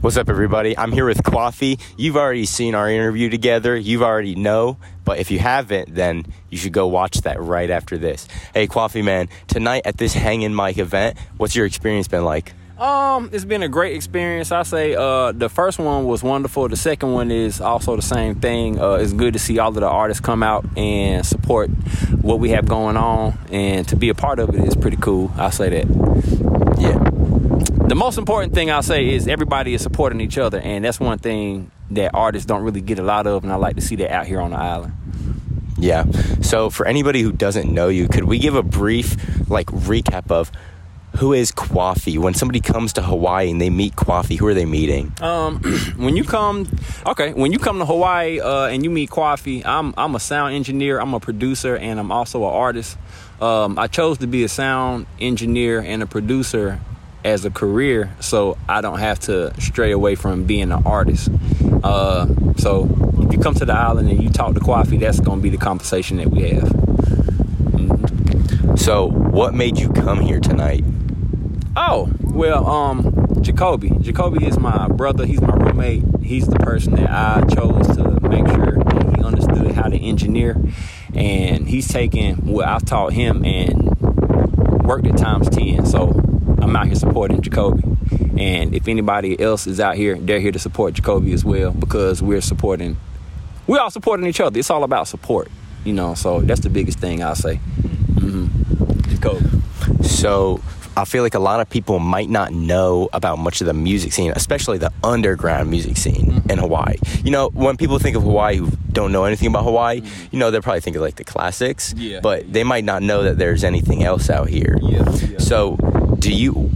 What's up, everybody? I'm here with Kwafi. You've already seen our interview together. You've already know, but if you haven't, then you should go watch that right after this. Hey, Kwafi man, tonight at this Hanging Mic event, what's your experience been like? Um, it's been a great experience. I say uh, the first one was wonderful. The second one is also the same thing. Uh, it's good to see all of the artists come out and support what we have going on, and to be a part of it is pretty cool. I say that. The most important thing I'll say is everybody is supporting each other, and that's one thing that artists don't really get a lot of, and I like to see that out here on the island. Yeah. So, for anybody who doesn't know you, could we give a brief, like, recap of who is Kwafi? When somebody comes to Hawaii and they meet Kwafi, who are they meeting? Um, when you come, okay, when you come to Hawaii uh, and you meet Kwafi, I'm I'm a sound engineer, I'm a producer, and I'm also an artist. Um, I chose to be a sound engineer and a producer as a career, so I don't have to stray away from being an artist. Uh, so if you come to the island and you talk to Kwafi, that's going to be the conversation that we have. So, what made you come here tonight? Oh, well, um, Jacoby. Jacoby is my brother. He's my roommate. He's the person that I chose to make sure he understood how to engineer. And he's taken what I've taught him and worked at times 10. So I'm out here supporting Jacoby. And if anybody else is out here, they're here to support Jacoby as well because we're supporting, we're all supporting each other. It's all about support, you know. So that's the biggest thing I'll say. Mm-hmm. Jacoby. So, I feel like a lot of people might not know about much of the music scene, especially the underground music scene Mm-hmm. in Hawaii. You know, when people think of Hawaii who don't know anything about Hawaii, you know, they're probably thinking like the classics, Mm-hmm. Yeah. but they might not know that there's anything else out here. Yeah, yeah. So, do you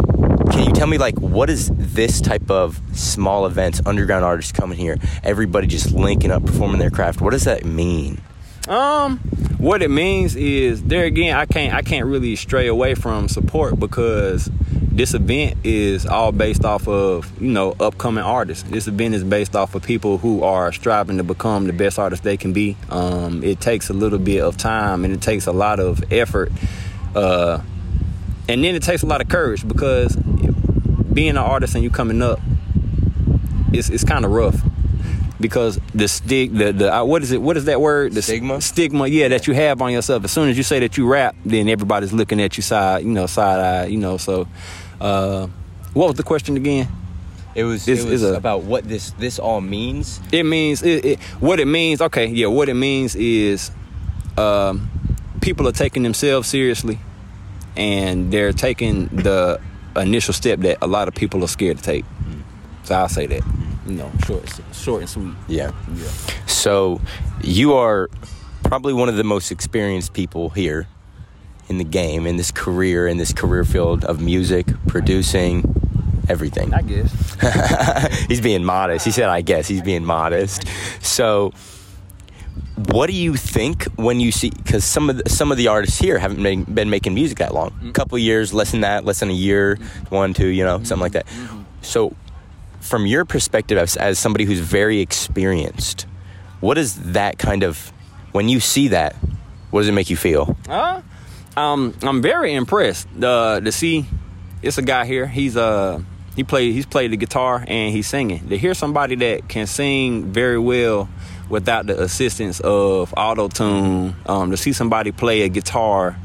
can you tell me like what is this type of small events, underground artists coming here, everybody just linking up, performing their craft? What does that mean? Um, what it means is there again, I can't I can't really stray away from support because this event is all based off of you know upcoming artists. This event is based off of people who are striving to become the best artist they can be. Um, it takes a little bit of time and it takes a lot of effort, uh, and then it takes a lot of courage because being an artist and you coming up, it's it's kind of rough. Because the stig the the uh, what is it what is that word? The Stigma? stigma yeah that you have on yourself. As soon as you say that you rap then everybody's looking at you side you know side eye you know so uh what was the question again? It was, it was a- about what this this all means. it means it, it what it means okay yeah what it means is um people are taking themselves seriously and they're taking the initial step that a lot of people are scared to take. Mm. So i'll say that. Mm. You know short short and sweet. Yeah. yeah. So you are probably one of the most experienced people here in the game, in this career, in this career field of music, producing, everything. i guess. He's being modest. He said, I guess. He's being modest. So what do you think when you see because some of the, some of the artists here haven't been, been making music that long a couple years less than that less than a year one two you know something like that so from your perspective as, as somebody who's very experienced what is that kind of when you see that what does it make you feel Uh, um, I'm very impressed. Uh, to see, it's a guy here. He's uh he played he's played the guitar and he's singing. To hear somebody that can sing very well without the assistance of auto tune, um, to see somebody play a guitar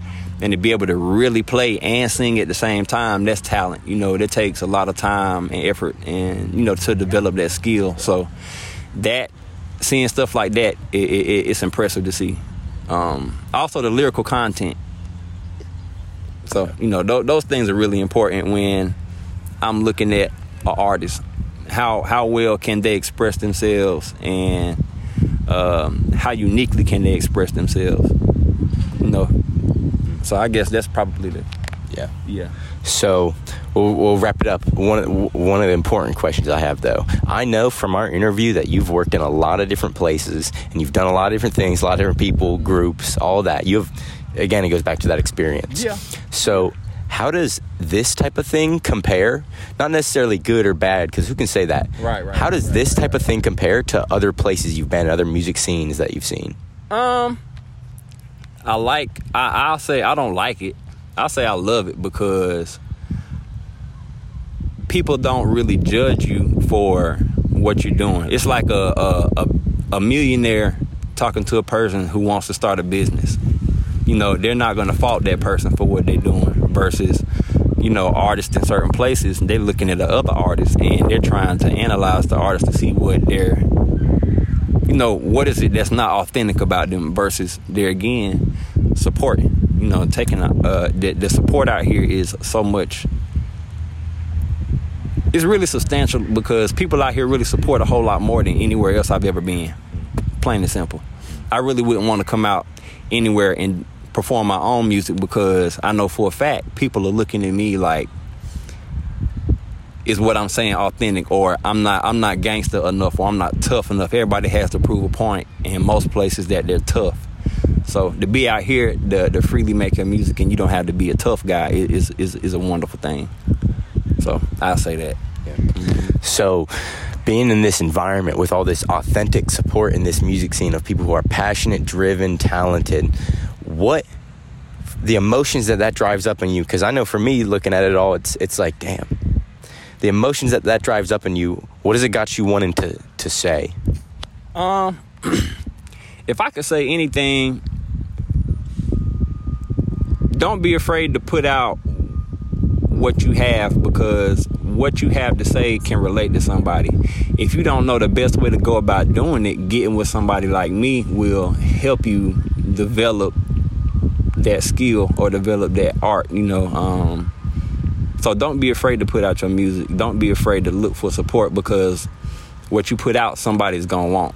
and to be able to really play and sing at the same time, that's talent. You know, that takes a lot of time and effort and you know to develop that skill. So that seeing stuff like that, it, it, it's impressive to see. Um, also, the lyrical content. So you know th- those things are really important when I'm looking at an artist. How how well can they express themselves and um, how uniquely can they express themselves? You know. So I guess that's probably the yeah yeah. So we'll, we'll wrap it up. One of, one of the important questions I have, though, I know from our interview that you've worked in a lot of different places and you've done a lot of different things, a lot of different people, groups, all that. You have, again, it goes back to that experience. Yeah. So how does this type of thing compare? Not necessarily good or bad, because who can say that? Right, right, How does right, this type of thing compare to other places you've been, other music scenes that you've seen? Um, I like. I, I'll say I don't like it. I'll say I love it because people don't really judge you for what you're doing. It's like a a, a, a millionaire talking to a person who wants to start a business. You know, they're not going to fault that person for what they're doing versus you know, artists in certain places, and they're looking at the other artists and they're trying to analyze the artist to see what they're, you know, what is it that's not authentic about them versus they're again supporting. You know, taking uh, the, the support out here is so much. It's really substantial because people out here really support a whole lot more than anywhere else I've ever been. Plain and simple. I really wouldn't want to come out anywhere and perform my own music because I know for a fact people are looking at me like is what I'm saying authentic or I'm not I'm not gangster enough or I'm not tough enough. Everybody has to prove a point in most places that they're tough. So to be out here to freely your music and you don't have to be a tough guy is is, is a wonderful thing. So I'll say that. So being in this environment with all this authentic support in this music scene of people who are passionate, driven, talented, what the emotions that that drives up in you because i know for me looking at it all it's it's like damn the emotions that that drives up in you what has it got you wanting to to say um if i could say anything don't be afraid to put out what you have because what you have to say can relate to somebody. If you don't know the best way to go about doing it, getting with somebody like me will help you develop that skill or develop that art, you know. Um, so don't be afraid to put out your music. Don't be afraid to look for support because what you put out, somebody's gonna want.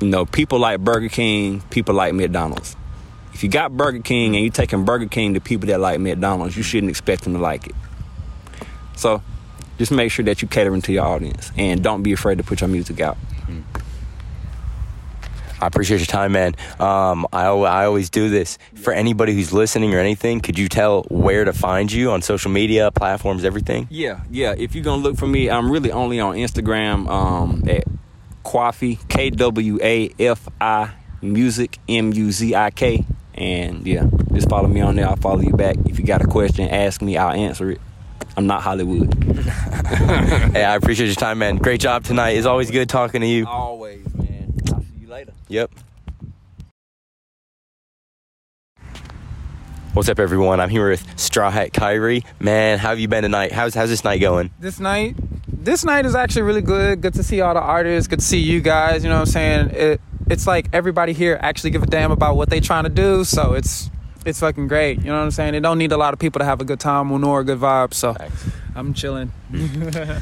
You know, people like Burger King, people like McDonald's. If you got Burger King and you're taking Burger King to people that like McDonald's, you shouldn't expect them to like it. So just make sure that you catering to your audience and don't be afraid to put your music out. I appreciate your time, man. Um, I, I always do this. For anybody who's listening or anything, could you tell where to find you on social media, platforms, everything? Yeah, yeah. If you're going to look for me, I'm really only on Instagram um, at Kwafi, K W A F I Music, M U Z I K. And yeah, just follow me on there. I'll follow you back. If you got a question, ask me. I'll answer it. I'm not Hollywood. hey, I appreciate your time, man. Great job tonight. It's always good talking to you. Always, man. I'll see you later. Yep. What's up, everyone? I'm here with Straw Hat Khiry. Man, how have you been tonight? How's how's this night going? This night, this night is actually really good. Good to see all the artists. Good to see you guys. You know what I'm saying? It, it's like everybody here actually give a damn about what they trying to do. So it's it's fucking great. You know what I'm saying? They don't need a lot of people to have a good time nor a good vibe. So Thanks. I'm chilling.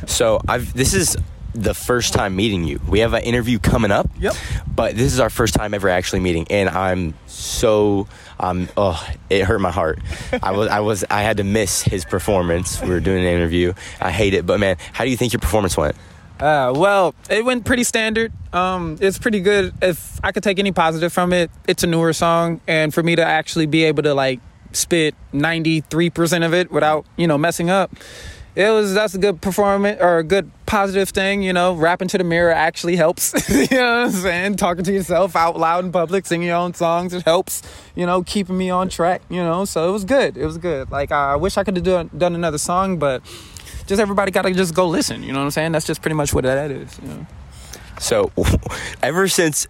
so I've this is the first time meeting you. We have an interview coming up. Yep. But this is our first time ever actually meeting, and I'm so um oh it hurt my heart. I was I was I had to miss his performance. We were doing an interview. I hate it, but man, how do you think your performance went? Uh, well, it went pretty standard. Um, it's pretty good. If I could take any positive from it, it's a newer song, and for me to actually be able to like spit ninety three percent of it without you know messing up, it was that's a good performance or a good positive thing. You know, rapping to the mirror actually helps. you know what I'm saying? Talking to yourself out loud in public, singing your own songs, it helps. You know, keeping me on track. You know, so it was good. It was good. Like I wish I could have done done another song, but just everybody got to just go listen. You know what I'm saying? That's just pretty much what that is. You know? So, ever since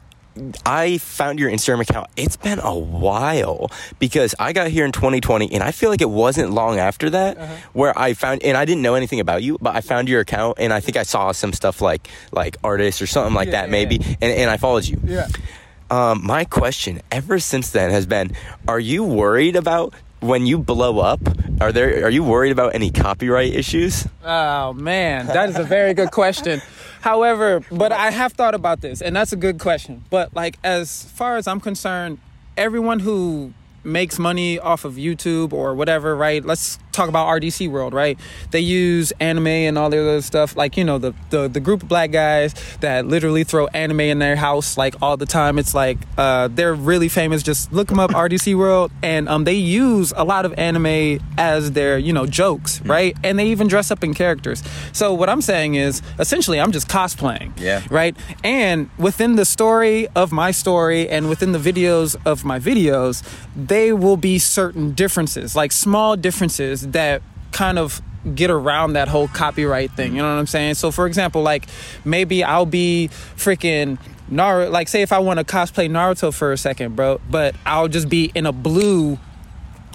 I found your Instagram account, it's been a while because I got here in 2020 and I feel like it wasn't long after that uh-huh. where I found and I didn't know anything about you, but I found your account and I think I saw some stuff like like artists or something like yeah, that maybe yeah. and, and I followed you. Yeah. Um, my question ever since then has been are you worried about when you blow up, are there are you worried about any copyright issues? Oh man, that is a very good question. However, but I have thought about this and that's a good question. But like as far as I'm concerned, everyone who makes money off of YouTube or whatever, right? Let's talk about RDC World, right? They use anime and all the other stuff, like you know the the, the group of black guys that literally throw anime in their house like all the time. It's like uh, they're really famous. Just look them up, RDC World, and um, they use a lot of anime as their you know jokes, mm-hmm. right? And they even dress up in characters. So what I'm saying is, essentially, I'm just cosplaying, yeah, right? And within the story of my story and within the videos of my videos, they will be certain differences, like small differences that kind of get around that whole copyright thing. You know what I'm saying? So for example, like maybe I'll be freaking Naruto. Like say if I want to cosplay Naruto for a second, bro, but I'll just be in a blue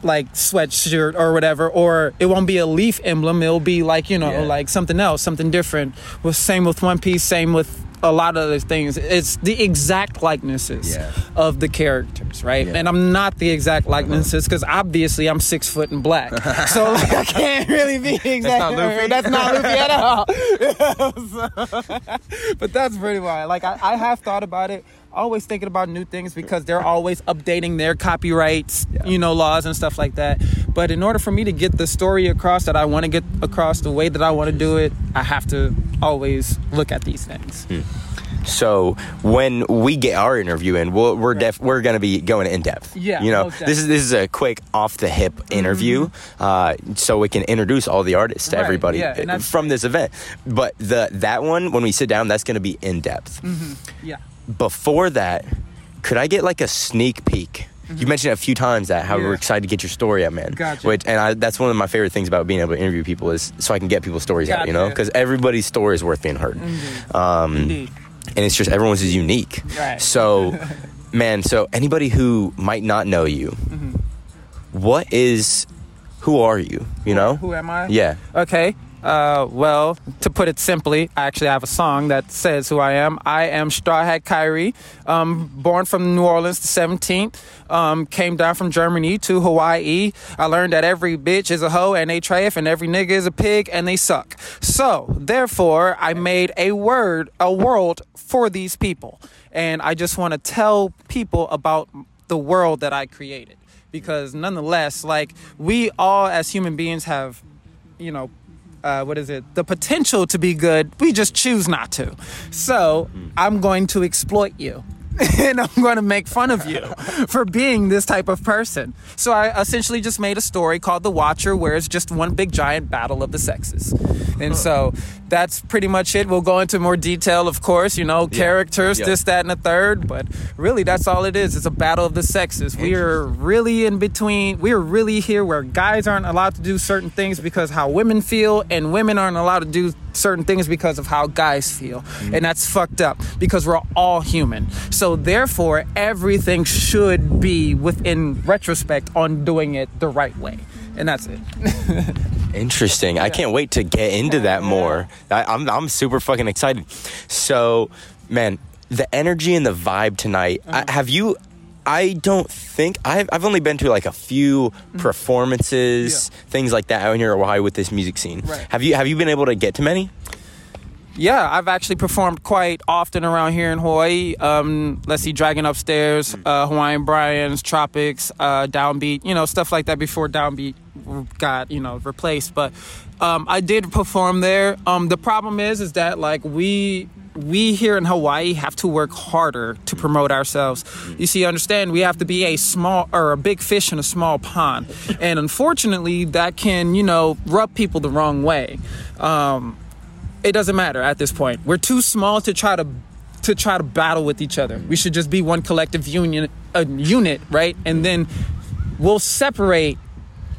like sweatshirt or whatever, or it won't be a leaf emblem. It'll be like you know Yeah. like something else, something different. With same with One Piece, same with a lot of other things. It's the exact likenesses Yeah. of the characters, right? Yeah. And I'm not the exact uh-huh. likenesses because obviously I'm six foot and black, so like I can't really be exact. not Luffy? That's not Luffy at all. but that's pretty why. Like I, I have thought about it. Always thinking about new things because they're always updating their copyrights, you know, laws and stuff like that. But in order for me to get the story across that I want to get across the way that I want to do it, I have to always look at these things. So when we get our interview in, we'll, we're def- we're going to be going in depth. Yeah, you know, this is this is a quick off the hip interview, uh, so we can introduce all the artists to Mm-hmm. Right, everybody yeah, from this event. But the that one when we sit down, that's going to be in depth. Yeah. Before that, could I get like a sneak peek? You mentioned a few times that how Mm-hmm. Yeah. we're excited to get your story out, man. Gotcha. Which and I, that's one of my favorite things about being able to interview people is so I can get people's stories out. You know, because everybody's story is worth being heard. Um, Indeed. and it's just everyone's is unique. Right. So, man, so anybody who might not know you, Mm-hmm. what is, who are you? You know? Who am I? Yeah. Okay. Uh, well, to put it simply, I actually have a song that says who I am. I am Straw Hat Khiry, um, born from New Orleans the 17th, um, came down from Germany to Hawaii. I learned that every bitch is a hoe and they trafe, and every nigga is a pig and they suck. So, therefore, I made a word, a world for these people. And I just want to tell people about the world that I created. Because nonetheless, like, we all as human beings have you know, uh, what is it? The potential to be good. We just choose not to. So I'm going to exploit you. and I'm going to make fun of you for being this type of person. So I essentially just made a story called The Watcher, where it's just one big giant battle of the sexes. And so that's pretty much it. We'll go into more detail, of course, you know, characters, Yeah. this, that, and the third. But really, that's all it is. It's a battle of the sexes. We are really in between. We are really here where guys aren't allowed to do certain things because how women feel, and women aren't allowed to do certain things because of how guys feel. Mm-hmm. And that's fucked up because we're all human. So therefore, everything should be within retrospect on doing it the right way. And that's it. Interesting. I can't wait to get into that more. I, I'm I'm super fucking excited. So, man, the energy and the vibe tonight. Uh-huh. I, have you? I don't think I've I've only been to like a few performances, Mm-hmm. Yeah. things like that out here in Oahu with this music scene. Right. Have you have you been able to get to many? Yeah, I've actually performed quite often around here in Hawaii. Um, let's see, Dragon Upstairs, uh, Hawaiian Brian's, Tropics, uh, Downbeat, you know, stuff like that before Downbeat got, you know, replaced. But um, I did perform there. Um, the problem is, is that like we we here in Hawaii have to work harder to promote ourselves. You see, understand we have to be a small or a big fish in a small pond, and unfortunately, that can you know rub people the wrong way. Um, it doesn't matter at this point. We're too small to try to to try to battle with each other. We should just be one collective union, a unit, right? And then we'll separate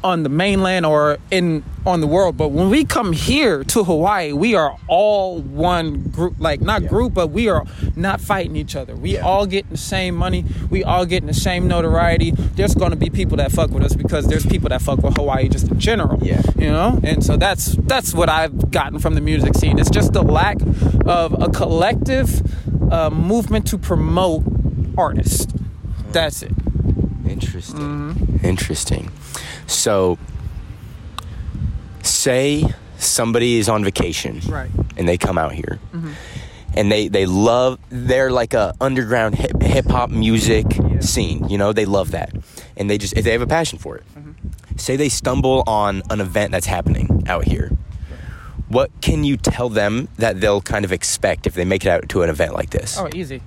on the mainland or in on the world. But when we come here to Hawaii, we are all one group, like not group, but we are not fighting each other. We all getting the same money. We all getting the same notoriety. There's going to be people that fuck with us because there's people that fuck with Hawaii just in general. Yeah. You know, and so that's that's what I've gotten from the music scene. It's just the lack of a collective uh, movement to promote artists. That's it. Interesting. Mm-hmm. Interesting. So, say somebody is on vacation, Right. and they come out here, and they they love they're like a underground hip hop music scene. You know, they love that, and they just if they have a passion for it. Say they stumble on an event that's happening out here. What can you tell them that they'll kind of expect if they make it out to an event like this? Oh, easy.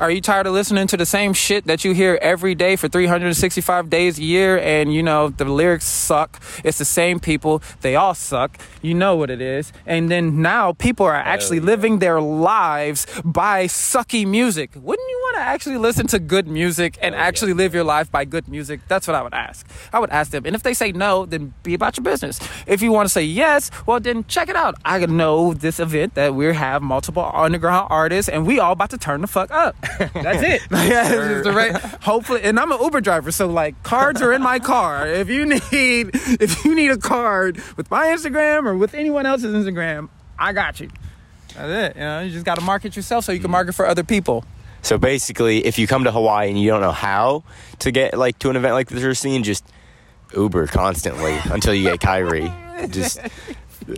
Are you tired of listening to the same shit that you hear every day for 365 days a year and you know the lyrics suck? It's the same people, they all suck. You know what it is. And then now people are actually yeah. living their lives by sucky music. Wouldn't you want to actually listen to good music and actually live your life by good music? That's what I would ask. I would ask them. And if they say no, then be about your business. If you want to say yes, well then check it out. I know this event that we have multiple underground artists and we all about to turn the fuck up. That's it. yeah, it's just the right. Hopefully, and I'm an Uber driver, so like cards are in my car. If you need if you need a card with my Instagram or with anyone else's Instagram, I got you. That's it. You know, you just got to market yourself so you can mm. market for other people. So basically, if you come to Hawaii and you don't know how to get like to an event like this or scene, just Uber constantly until you get Khiry. Just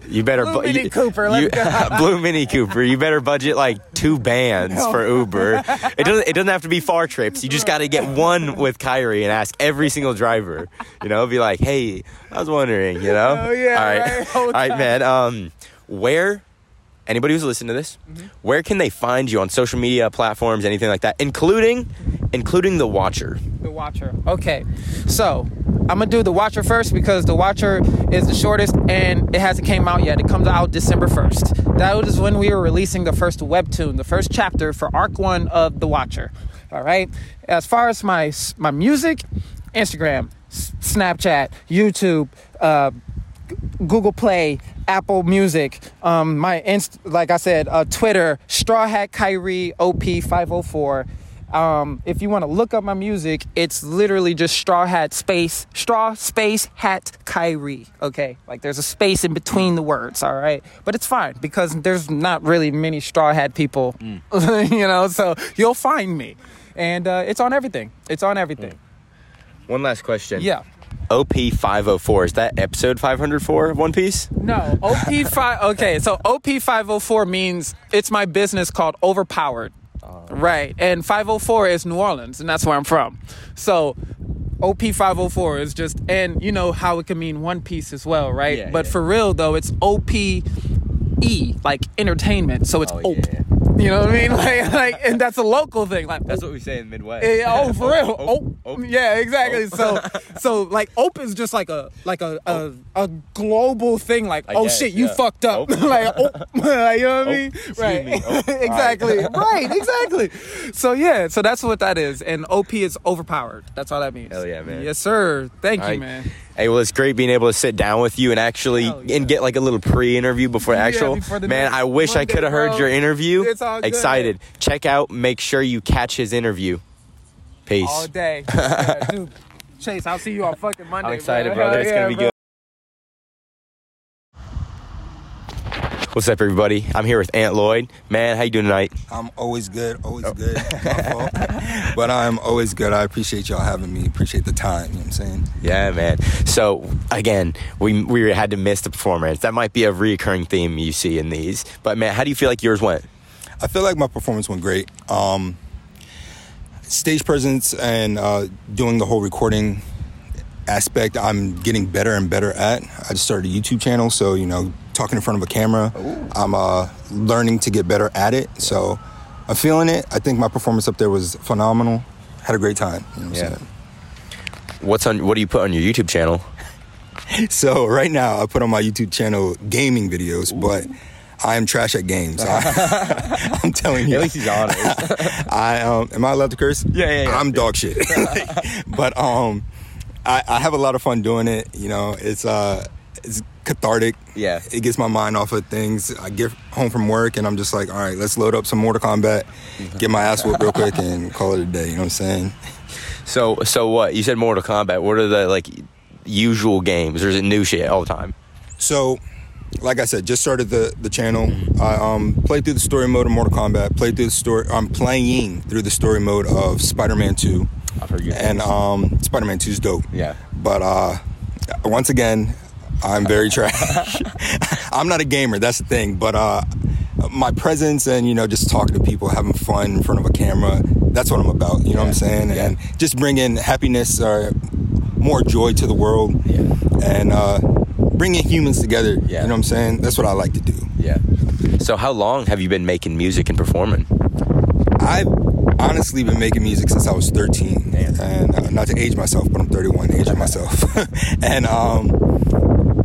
you better Blue bu- Mini you- Cooper, you-. Blue Mini Cooper. You better budget like two bands for Uber. It doesn't. It doesn't have to be far trips. You just got to get one with Khiry and ask every single driver. You know, be like, hey, I was wondering. You know. Oh, yeah, All right. right all right, man. Um, where? Anybody who's listening to this, Mm-hmm. where can they find you on social media platforms, anything like that, including, including the Watcher? The Watcher. Okay, so I'm gonna do the Watcher first because the Watcher is the shortest and it hasn't came out yet. It comes out December 1st. That was when we were releasing the first webtoon, the first chapter for Arc One of the Watcher. All right. As far as my my music, Instagram, Snapchat, YouTube. Uh, Google Play, Apple Music, um, my inst- like I said, uh, Twitter, Straw Hat Khiry OP504. Um, if you want to look up my music, it's literally just Straw Hat space Straw space Hat Khiry. Okay, like there's a space in between the words. All right, but it's fine because there's not really many Straw Hat people, you know. So you'll find me, and uh, it's on everything. It's on everything. One last question. Yeah. OP five hundred four is that episode five hundred four of One Piece? No, OP five. Okay, so OP five hundred four means it's my business called Overpowered, Uh, right? And five hundred four is New Orleans, and that's where I'm from. So OP five hundred four is just, and you know how it can mean One Piece as well, right? Yeah, but yeah. for real though, it's OP E, like entertainment. So it's Oh, OP. yeah. You know what I mean? Like, like, and that's a local thing. Like, That's what we say in Midwest. Eh, oh, for real. Oh, oh. yeah, exactly. So, so like, ope is just like a like a a, a global thing. Like, I oh guess, shit, you yeah. fucked up. Oh. like, oh, like, you know what I mean? right. me. Oh, exactly. right. Exactly. So yeah. So that's what that is. And OP is overpowered. That's all that means. Hell yeah, man. Yes, sir. Thank All you, right. man. Hey, well, it's great being able to sit down with you and actually yeah. and get like a little pre-interview before Yeah, actual. before man, next I wish I could have heard your interview. It's all good. Excited. Check out. Make sure you catch his interview. Peace. All day, yeah, dude. Chase, I'll see you on fucking Monday. I'm excited, bro. brother. It's gonna be bro. good. What's up, everybody? I'm here with Ant Lloyd. Man, how you doing tonight? I'm always good, always good. But I'm always good. I appreciate y'all having me. Appreciate the time. You know what I'm saying? Yeah, man. So again, we we had to miss the performance. That might be a recurring theme you see in these. But man, how do you feel like yours went? I feel like my performance went great. Um, stage presence and uh, doing the whole recording aspect, I'm getting better and better at. I just started a YouTube channel, so you know, talking in front of a camera, I'm uh, learning to get better at it. So I'm feeling it. I think my performance up there was phenomenal. Had a great time. You know what I'm Yeah. What's on? What do you put on your YouTube channel? So right now, I put on my YouTube channel gaming videos, but I am trash at games. I, am telling you. At least he's honest. I um, am I allowed to curse? Yeah, yeah, yeah. I'm dog shit. but um, I, I have a lot of fun doing it. You know, it's uh, it's cathartic. Yeah. it gets my mind off of things. I get home from work and I'm just like, all right, let's load up some Mortal Kombat, get my ass whooped real quick, and call it a day. You know what I'm saying? So so what? You said Mortal Kombat. What are the like usual games? Or is it new shit all the time? So, like I said, just started the the channel. I um played through the story mode of Mortal Kombat. Played through the story. I'm playing through the story mode of Spider-Man 2. I've heard good And um, Spider-Man 2 is dope. Yeah. But uh, once again, I'm very trash. I'm not a gamer. That's the thing. But uh, my presence and you know just talking to people, having fun in front of a camera. That's what I'm about. You know what I'm saying? Yeah. And just bringing happiness or more joy to the world. Yeah. And uh, bringing humans together. Yeah. You know what I'm saying? That's what I like to do. Yeah. So how long have you been making music and performing? I've honestly been making music since I was 13. Damn. And uh, not to age myself, but I'm 31, aging myself. and um,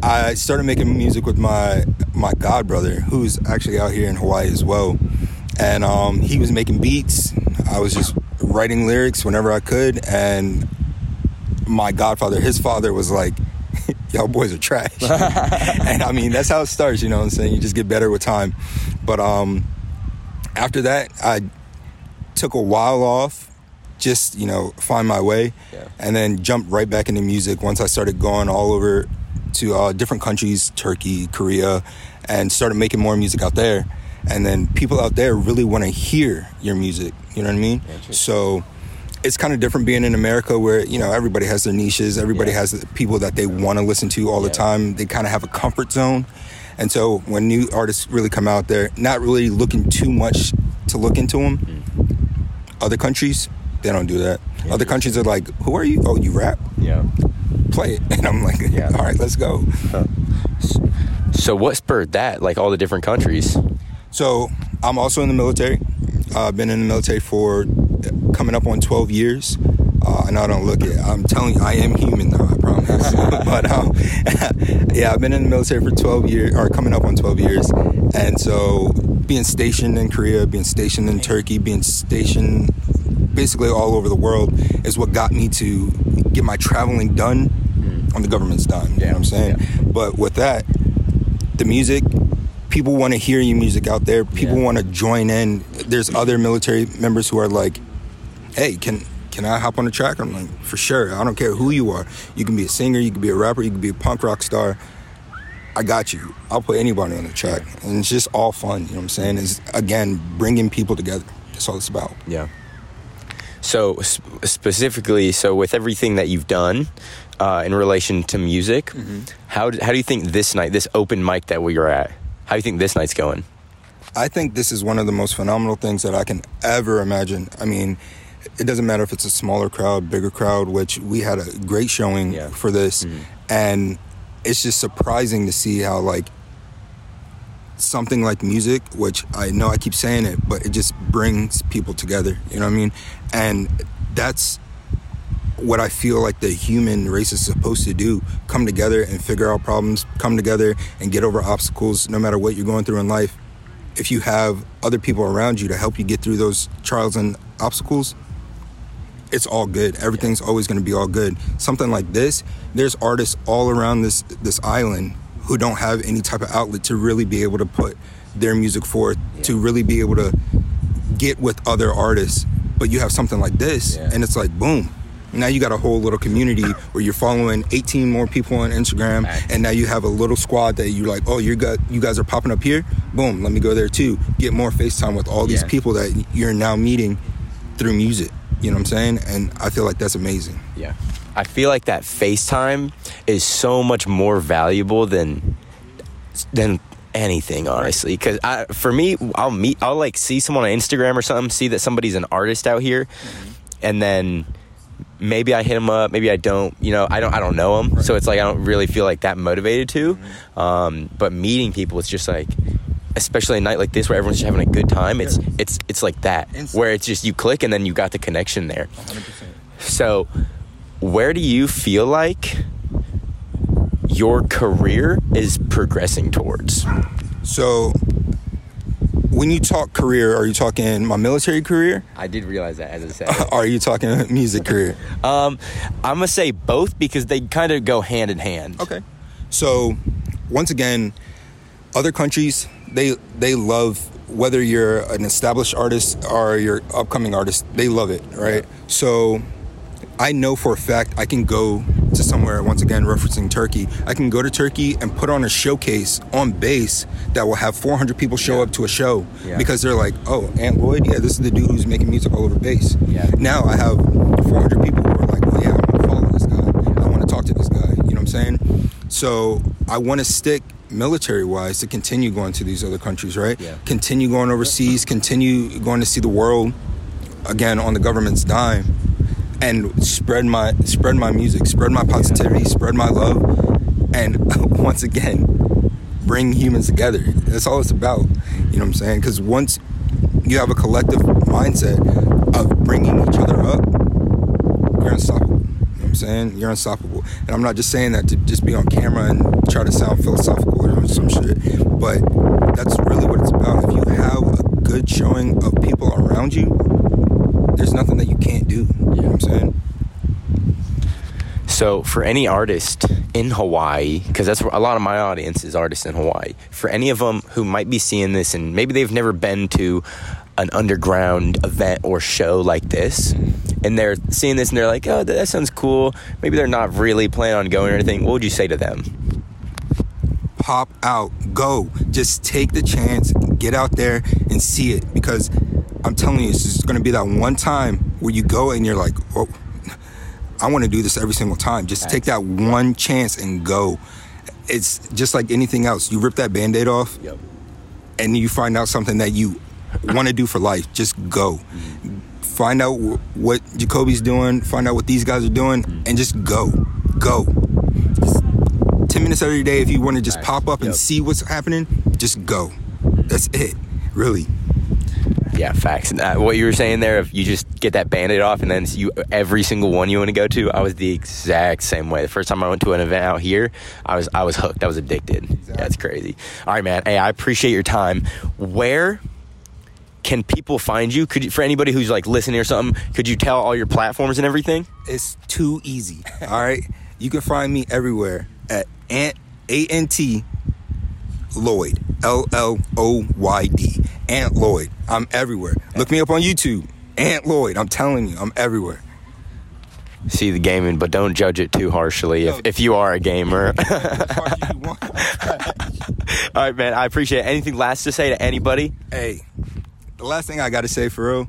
I started making music with my my god brother, who's actually out here in Hawaii as well. And um, he was making beats. I was just writing lyrics whenever I could. And my godfather, his father, was like, y'all boys are trash. and I mean, that's how it starts, you know what I'm saying? You just get better with time. But um, after that, I took a while off, just, you know, find my way, Yeah. and then jumped right back into music once I started going all over to uh, different countries, Turkey, Korea, and started making more music out there. And then people out there really want to hear your music, you know what I mean? so it's kind of different being in America where, you know, everybody has their niches, everybody Yeah. has people that they want to listen to all the time. They kind of have a comfort zone. And so when new artists really come out there, not really looking too much to look into them, other countries, they don't do that. Other countries are like, who are you? Oh, you rap? Yeah. Play it. And I'm like, Yeah. all right, let's go. So what spurred that? Like all the different countries. So I'm also in the military. Uh, I've been in the military for uh, coming up on 12 years. Uh, and I don't look it. I'm telling you, I am human though. I promise. but um, yeah, I've been in the military for 12 years, or coming up on 12 years. And so being stationed in Korea, being stationed in Turkey, being stationed basically all over the world is what got me to get my traveling done mm. on the government's dime. You know what I'm saying? But with that, the music people want to hear your music out there people Yeah. want to join in. There's other military members who are like hey can can i hop on the track? I'm like for sure i don't care who you are. You can be a singer you can be a rapper you can be a punk rock star. I got you. I'll put anybody on the track. And it's just all fun you know what i'm saying? Is again bringing people together. That's all it's about. Yeah. So s- specifically, so with everything that you've done uh, in relation to music, how d- how do you think this night, this open mic that we are at, how do you think this night's going? I think this is one of the most phenomenal things that I can ever imagine. I mean, it doesn't matter if it's a smaller crowd, bigger crowd, which we had a great showing Yeah. for this. And it's just surprising to see how, like, something like music, which I know I keep saying it, but it just brings people together. You know what I mean? And that's what I feel like the human race is supposed to do come together and figure out problems, come together and get over obstacles no matter what you're going through in life. If you have other people around you to help you get through those trials and obstacles, it's all good. Everything's always going to be all good. Something like this, there's artists all around this this island who don't have any type of outlet to really be able to put their music forth, to really be able to get with other artists. But you have something like this, Yeah. and it's like boom. Now you got a whole little community where you're following 18 more people on Instagram, and now you have a little squad that you're like, oh, you got you guys are popping up here. Boom, let me go there too. Get more FaceTime with all these Yeah. people that you're now meeting through music. You know what I'm saying? And I feel like that's amazing. Yeah. I feel like that FaceTime is so much more valuable than than anything honestly because i for me i'll meet i'll like see someone on instagram or something see that somebody's an artist out here and then maybe i hit them up maybe i don't you know i don't i don't know them so it's like i don't really feel like that motivated to um, but meeting people it's just like especially a night like this where everyone's just having a good time it's it's it's like that Instant. where it's just you click and then you got the connection there. So, where do you feel like your career is progressing towards? So, when you talk career, are you talking my military career? I did realize that as I said. Are you talking music career? um, I'm gonna say both because they kind of go hand in hand. Okay. So, once again, other countries they they love whether you're an established artist or you're upcoming artist, they love it, right? So, I know for a fact I can go to somewhere once again referencing Turkey. I can go to Turkey and put on a showcase on base that will have 400 people show Yeah. up to a show Yeah. because they're like, "Oh, Ant Lloyd, yeah, this is the dude who's making music all over base." Yeah. Now I have 400 people who are like, "Oh yeah, I want to follow this guy. I want to talk to this guy." You know what I'm saying? So I want to stick military wise to continue going to these other countries, right? Yeah. Continue going overseas, continue going to see the world again on the government's dime and spread my spread my music, spread my positivity, spread my love and once again bring humans together. That's all it's about. You know what I'm saying? Cuz once you have a collective mindset, of bringing each other up, you're unstoppable. You know what I'm saying? You're unstoppable. And I'm not just saying that to just be on camera and try to sound philosophical or some shit, but that's really what it's about. If you have a good showing of people around you, there's nothing that you can't do. You know what I'm saying? So, for any artist in Hawaii, because that's where a lot of my audience is artists in Hawaii, for any of them who might be seeing this and maybe they've never been to an underground event or show like this, and they're seeing this and they're like, oh, that sounds cool. Maybe they're not really planning on going or anything. What would you say to them? pop out, go. Just take the chance, get out there and see it because I'm telling you, it's just going to be that one time where you go and you're like, oh, I want to do this every single time. Just take that one chance and go. It's just like anything else. You rip that band aid off Yep. and you find out something that you want to do for life. Just go. Find out wh- what Jacoby's doing, find out what these guys are doing, mm-hmm. and just go. Go. Just 10 minutes every day, if you want to just pop up and see what's happening, just go. That's it. Really. Yeah, facts. Uh, what you were saying there, if you just get that bandit off and then you every single one you want to go to, I was the exact same way. The first time I went to an event out here, I was I was hooked. I was addicted. Yeah, it's crazy. All right, man. Hey, I appreciate your time. Where can people find you? Could you, for anybody who's like listening or something, could you tell all your platforms and everything? It's too easy. All right. You can find me everywhere at Ant A N T Lloyd L L O Y D Ant Lloyd. I'm everywhere. Look me up on YouTube. Ant Lloyd. I'm telling you, I'm everywhere. See the gaming, but don't judge it too harshly. If if you are a gamer. As far as you want. all right, man. I appreciate it. Anything last to say to anybody? hey, the last thing I gotta say for real,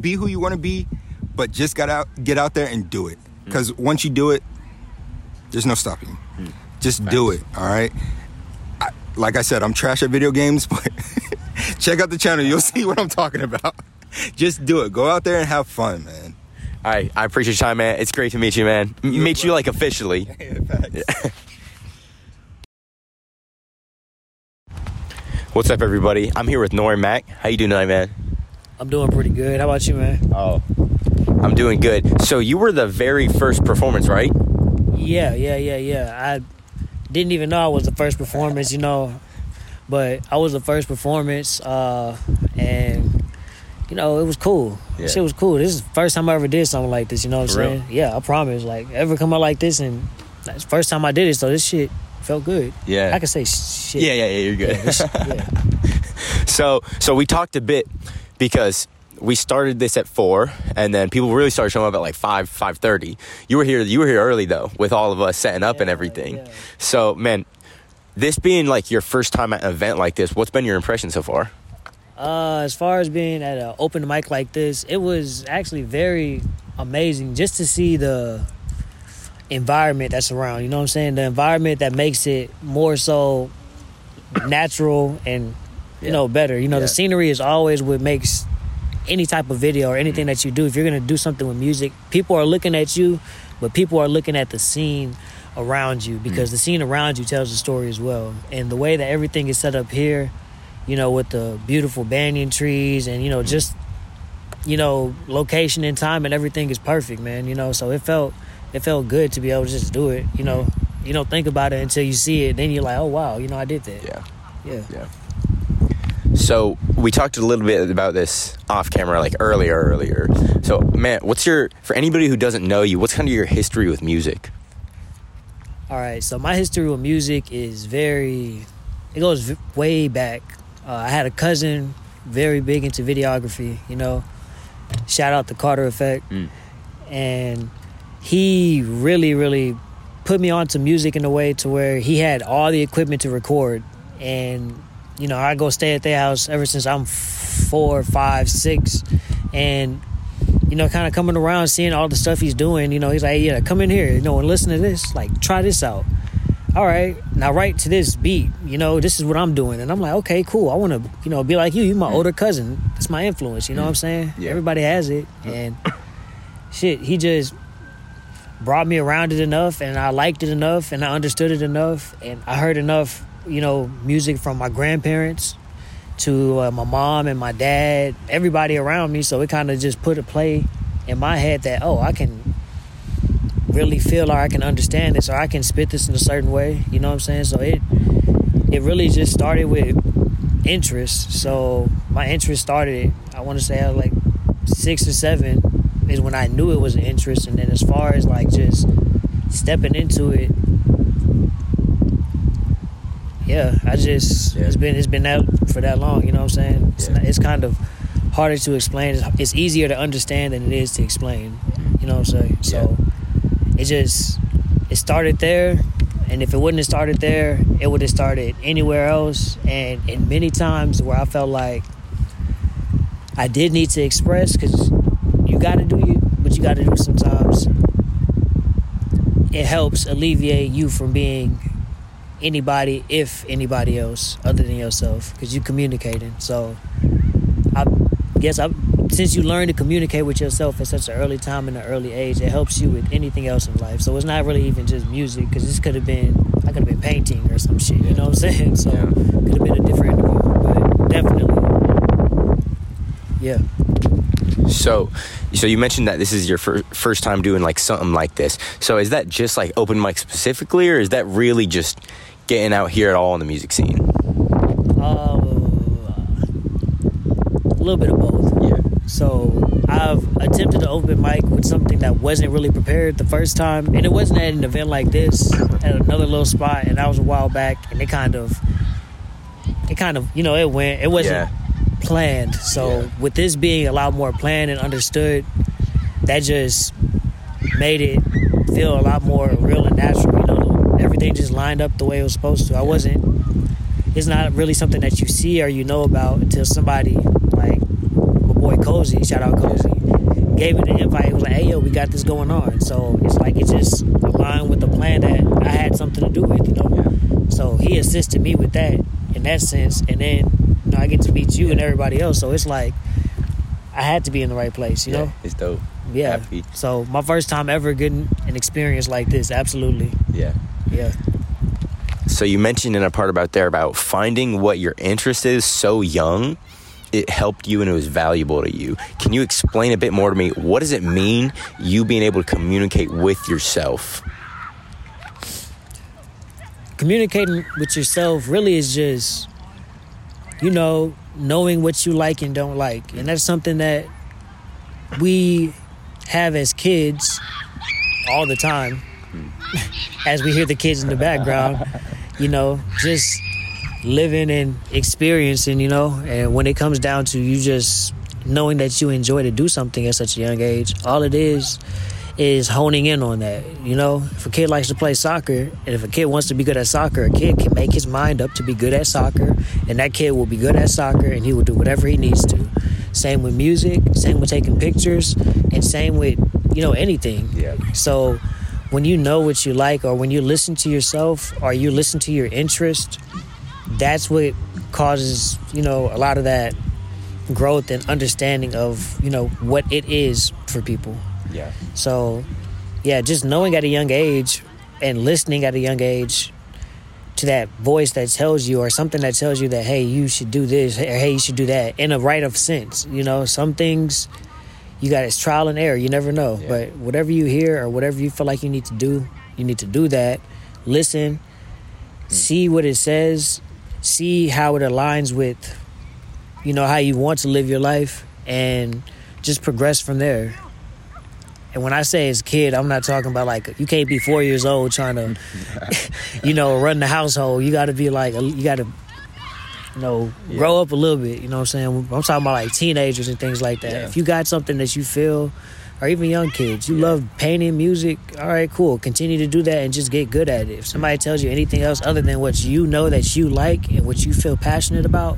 be who you want to be, but just got out, get out there and do it. Mm. Because once you do it, there's no stopping you. Mm. Just do it. All right. I, like I said, I'm trash at video games, but check out the channel. You'll see what I'm talking about. Just do it. Go out there and have fun, man. All right, I appreciate your time, man. It's great to meet you, man. M- You meet you like officially. What's up, everybody? I'm here with Nore Mac. How you doing tonight, man? I'm doing pretty good. How about you, man? Oh, I'm doing good. So you were the very first performance, right? Yeah, yeah, yeah, yeah. I didn't even know I was the first performance, you know, but I was the first performance, uh, and you know, it was cool. Yeah. Shit was cool. This is the first time I ever did something like this. You know what I'm For real? saying? Yeah, I promise. Like, ever come out like this, and that's the first time I did it, so this shit felt good. Yeah. I can say shit. Yeah, yeah, yeah. You're good. Yeah, yeah. so, so we talked a bit because we started this at four, and then people really started showing up at like five, five thirty. You were here. You were here early though, with all of us setting up and everything. yeah. So, man, this being like your first time at an event like this, what's been your impression so far? Uh, as far as being at an open mic like this, it was actually very amazing just to see the environment that's around. You know what I'm saying? The environment that makes it more so natural and you Yeah. know better. You know, Yeah. the scenery is always what makes any type of video or anything that you do. If you're gonna do something with music, people are looking at you, but people are looking at the scene around you because hmm. the scene around you tells the story as well. And the way that everything is set up here, you know, with the beautiful banyan trees and you know hmm. just you know location and time and everything is perfect, man. You know, so it felt it felt good to be able to just do it. You know, hmm. you don't think about it until you see it. Then you're like, oh wow, you know, I did that. Yeah. Yeah. Yeah. So we talked a little bit about this off camera, like earlier, earlier. So, man, what's your for anybody who doesn't know you? What's kind of your history with music? All right, so my history with music is very, it goes v- way back. Uh, I had a cousin very big into videography, you know. Shout out to Carter Effect. Mm. And he really, really put me onto music in a way to where he had all the equipment to record. And, you know, I go stay at their house ever since I'm four, five, six. And you know, kind of coming around, seeing all the stuff he's doing. You know, he's like, hey, yeah, come in here, you know, and listen to this. Like, try this out. All right, now write to this beat. You know, this is what I'm doing, and I'm like, okay, cool. I want to, you know, be like you. You my mm. older cousin. That's my influence. You know what I'm mm. saying? Yeah. Everybody has it, and shit, he just brought me around it enough, and I liked it enough, and I understood it enough, and I heard enough, you know, music from my grandparents to uh, my mom and my dad, everybody around me. So it kind of just put a play in my head that oh, I can really feel or I can understand this or I can spit this in a certain way. You know what I'm saying? So it it really just started with interest. So my interest started. I want to say I was like six or seven is when I knew it was an interest, and then as far as like just stepping into it, yeah, I just Yeah. it's been it's been that for that long. You know what I'm saying? It's, Yeah. not, it's kind of harder to explain. It's, it's easier to understand than it is to explain. You know what I'm saying? So it just it started there. And if it wouldn't have started there, it would have started anywhere else. And and many times where I felt like I did need to express because you got to do you, but you got to do sometimes. It helps alleviate you from being anybody, if anybody else, other than yourself, because you're communicating. So, I guess I, since you learn to communicate with yourself at such an early time in an early age, it helps you with anything else in life. So it's not really even just music, because this could have been, I could have been painting or some shit. You know what I'm saying? So Yeah. could have been a different but definitely, yeah. So, so you mentioned that this is your fir- first time doing like something like this. So, is that just like open mic specifically, or is that really just getting out here at all in the music scene? Uh, a little bit of both. Yeah. So I've attempted to open mic with something that wasn't really prepared the first time, and it wasn't at an event like this, at another little spot, and that was a while back, and it kind of, it kind of, you know, it went, it wasn't Yeah. Planned. So Yeah. with this being a lot more planned and understood, that just made it feel a lot more real and natural. You know, everything just lined up the way it was supposed to. I wasn't. It's not really something that you see or you know about until somebody like my boy Cozy, shout out Cozy, gave me the invite. It was like, hey yo, we got this going on. So it's like it just aligned with the plan that I had something to do with, you know. So he assisted me with that in that sense, and then know I get to meet you and everybody else. So it's like I had to be in the right place, you know. it's dope. Yeah. Happy. So my first time ever getting an experience like this, absolutely. Yeah. Yeah. So you mentioned in a part about there about finding what your interest is so young. It helped you and it was valuable to you. Can you explain a bit more to me? What does it mean you being able to communicate with yourself? Communicating with yourself really is just, you know, knowing what you like and don't like. And that's something that we have as kids all the time. as we hear the kids in the background, you know, just living and experiencing, you know, and when it comes down to you just knowing that you enjoy to do something at such a young age, all it is is honing in on that. You know, if a kid likes to play soccer, and if a kid wants to be good at soccer, a kid can make his mind up to be good at soccer, and that kid will be good at soccer, and he will do whatever he needs to. Same with music, same with taking pictures, and same with you know anything. Yeah. So when you know what you like, or when you listen to yourself, or you listen to your interest, that's what causes you know a lot of that growth and understanding of you know what it is for people. Yeah. So, yeah, just knowing at a young age and listening at a young age to that voice that tells you or something that tells you that hey, you should do this or hey, you should do that in a right of sense. You know, some things you got it's trial and error. You never know, Yeah. but whatever you hear or whatever you feel like you need to do, you need to do that. Listen, hmm. see what it says, see how it aligns with you know how you want to live your life and just progress from there. And when I say as a kid, I'm not talking about like you can't be four years old trying to, you know, run the household. You got to be like you got to, you know, grow up a little bit. You know what I'm saying? I'm talking about like teenagers and things like that. Yeah. If you got something that you feel, or even young kids, you love painting, music. All right, cool. Continue to do that and just get good at it. If somebody tells you anything else other than what you know that you like and what you feel passionate about,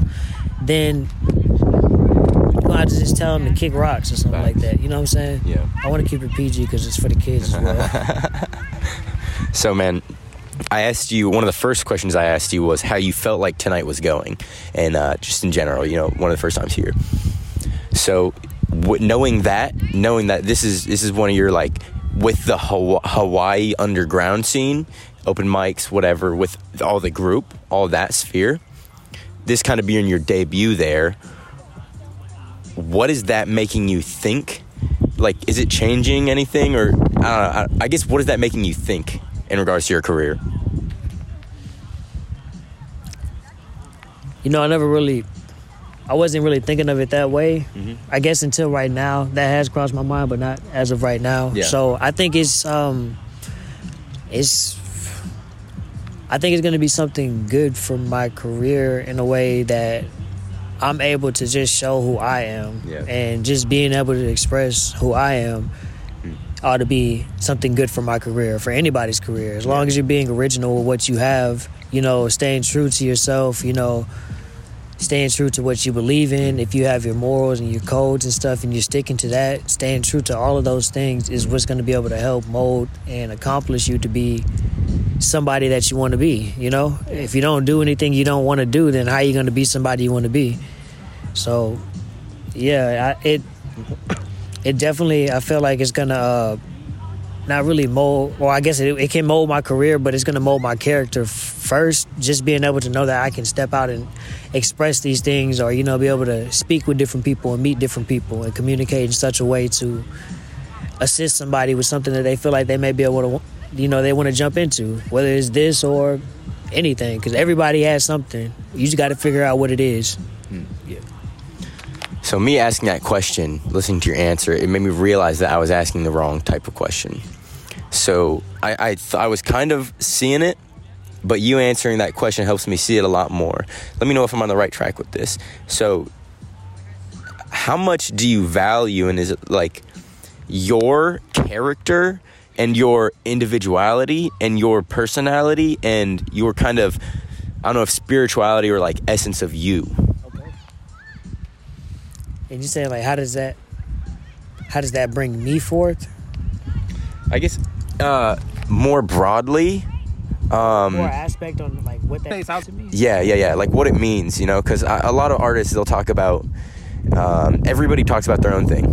then you're gonna have to just tell them to kick rocks or something like that. You know what I'm saying? Yeah. I want to keep it PG because it's for the kids as well. So, man, I asked you one of the first questions I asked you was how you felt like tonight was going, and uh, just in general, you know, one of the first times here. So, w- knowing that, knowing that this is this is one of your like with the Haw- Hawaii underground scene, open mics, whatever, with all the group, all that sphere. this kind of being your debut there, what is that making you think? Like, is it changing anything, or I don't know? I, I guess what is that making you think in regards to your career? You know, I never really, I wasn't really thinking of it that way. Mm-hmm. I guess until right now, that has crossed my mind, but not as of right now. Yeah. So I think it's, um, it's, I think it's going to be something good for my career in a way that I'm able to just show who I am, Yeah. and just being able to express who I am. Ought to be something good for my career, for anybody's career. As long as you're being original with what you have, you know, staying true to yourself, you know, staying true to what you believe in, if you have your morals and your codes and stuff and you're sticking to that, staying true to all of those things is what's going to be able to help mold and accomplish you to be somebody that you want to be, you know? If you don't do anything you don't want to do, then how are you going to be somebody you want to be? So, yeah, I, it it definitely I feel like it's going to uh not really mold well i guess it, it can mold my career but it's going to mold my character first just being able to know that i can step out and express these things or you know be able to speak with different people and meet different people and communicate in such a way to assist somebody with something that they feel like they may be able to you know they want to jump into whether it's this or anything because everybody has something you just got to figure out what it is hmm, Yeah. So me asking that question, listening to your answer, it made me realize that I was asking the wrong type of question. So I I, th- I was kind of seeing it, but you answering that question helps me see it a lot more. Let me know if I'm on the right track with this. So how much do you value and is it like your character and your individuality and your personality and your kind of I don't know if spirituality or like essence of you. okay and you say like how does that how does that bring me forth I guess uh, more broadly. Um, more aspect on like what that Face out to me. yeah, yeah, yeah. Like what it means, you know, because a lot of artists they'll talk about. Um, everybody talks about their own thing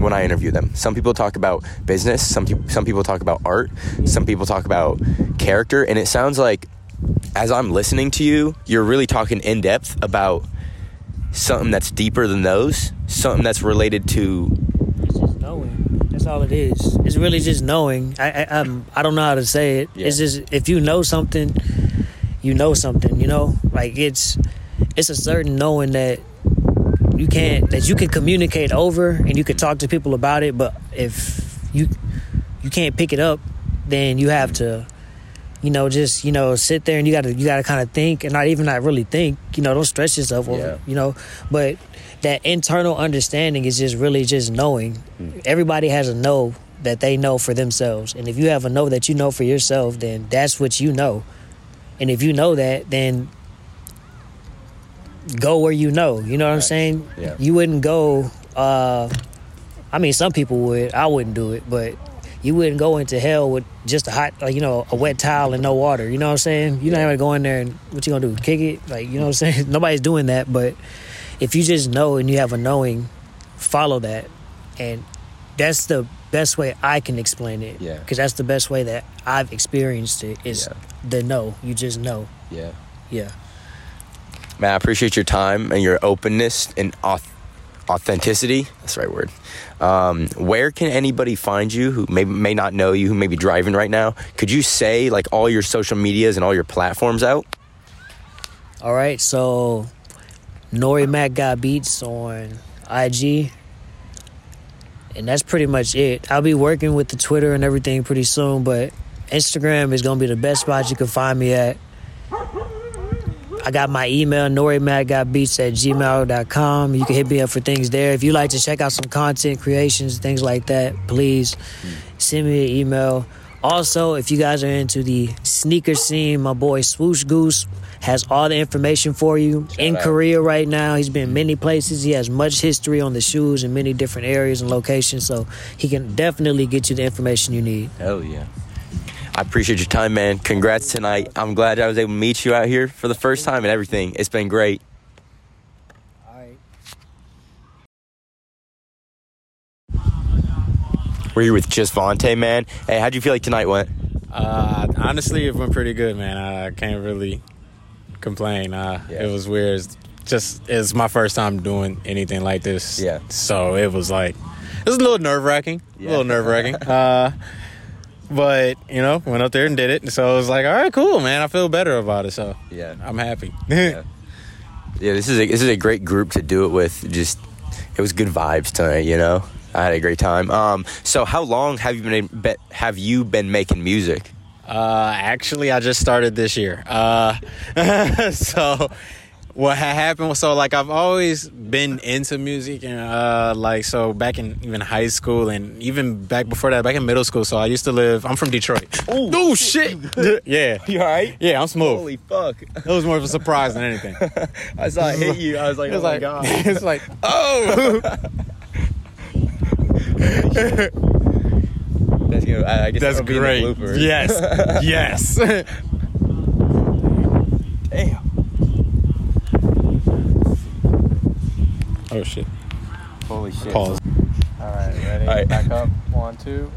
when I interview them. Some people talk about business. Some people, some people talk about art. Some people talk about character. And it sounds like, as I'm listening to you, you're really talking in depth about something that's deeper than those. Something that's related to It's just knowing. All it is. It's really just knowing. I I, I'm, I don't know how to say it. It's just if you know something, you know something. You know, like it's it's a certain knowing that you can't that you can communicate over and you can talk to people about it. But if you you can't pick it up, then you have to. You know, just you know, sit there and you gotta you gotta kind of think and not even not really think. You know, don't stress yourself over. Yeah. You know, but that internal understanding is just really just knowing. Everybody has a know that they know for themselves, and if you have a know that you know for yourself, then that's what you know. And if you know that, then go where you know. You know what I'm saying? Yeah. You wouldn't go. uh I mean, some people would. I wouldn't do it, but you wouldn't go into hell with just a hot, like you know, a wet towel and no water. You know what I'm saying? You're not gonna go in there and what you gonna do? Kick it? Like you know what I'm saying? Nobody's doing that. But if you just know and you have a knowing, follow that, and that's the best way I can explain it. Yeah. Because that's the best way that I've experienced it is Yeah. the know. You just know. yeah. Yeah. Man, I appreciate your time and your openness and auth- authenticity. That's the right word. Um, where can anybody find you who may may not know you, who may be driving right now? Could you say like all your social medias and all your platforms out? All right, so Nore Mac got beats on IG, and that's pretty much it. I'll be working with the Twitter and everything pretty soon, but Instagram is gonna be the best spot you can find me at. I got my email, noremacgotbeats at gmail.com. You can hit me up for things there. If you like to check out some content creations, things like that, please send me an email. Also, if you guys are into the sneaker scene, my boy Swoosh Goose has all the information for you in out. Korea right now. He's been many places. He has much history on the shoes in many different areas and locations, so he can definitely get you the information you need. Hell yeah. I appreciate your time, man. Congrats tonight. I'm glad I was able to meet you out here for the first time and everything. It's been great. We're here with Just Vonte, man. Hey, how'd you feel like tonight went? Uh, honestly, it went pretty good, man. I can't really complain. Uh, Yeah. It was weird. It's just it's my first time doing anything like this. Yeah. So it was like it was a little nerve wracking. Yeah. A little nerve wracking. uh, but you know, went up there and did it. So it was like, all right, cool, man. I feel better about it. So Yeah. I'm happy. Yeah. Yeah, this is a, this is a great group to do it with. Just it was good vibes tonight, you know. I had a great time. Um, so how long have you been have you been making music? Uh, actually, I just started this year. Uh, so what had happened was so like I've always been into music and uh, like so back in even high school and even back before that, back in middle school. So I used to live. I'm from Detroit. Oh shit! yeah, You alright? yeah, I'm smooth. Holy fuck! It was more of a surprise than anything. I saw it hit you. I was like, It was oh like, my god. it's like, oh, That's gonna, I I guess that's great. Yes, yes. Damn. Oh shit. Holy shit. Pause. All right, ready? All right. Back up. One, two.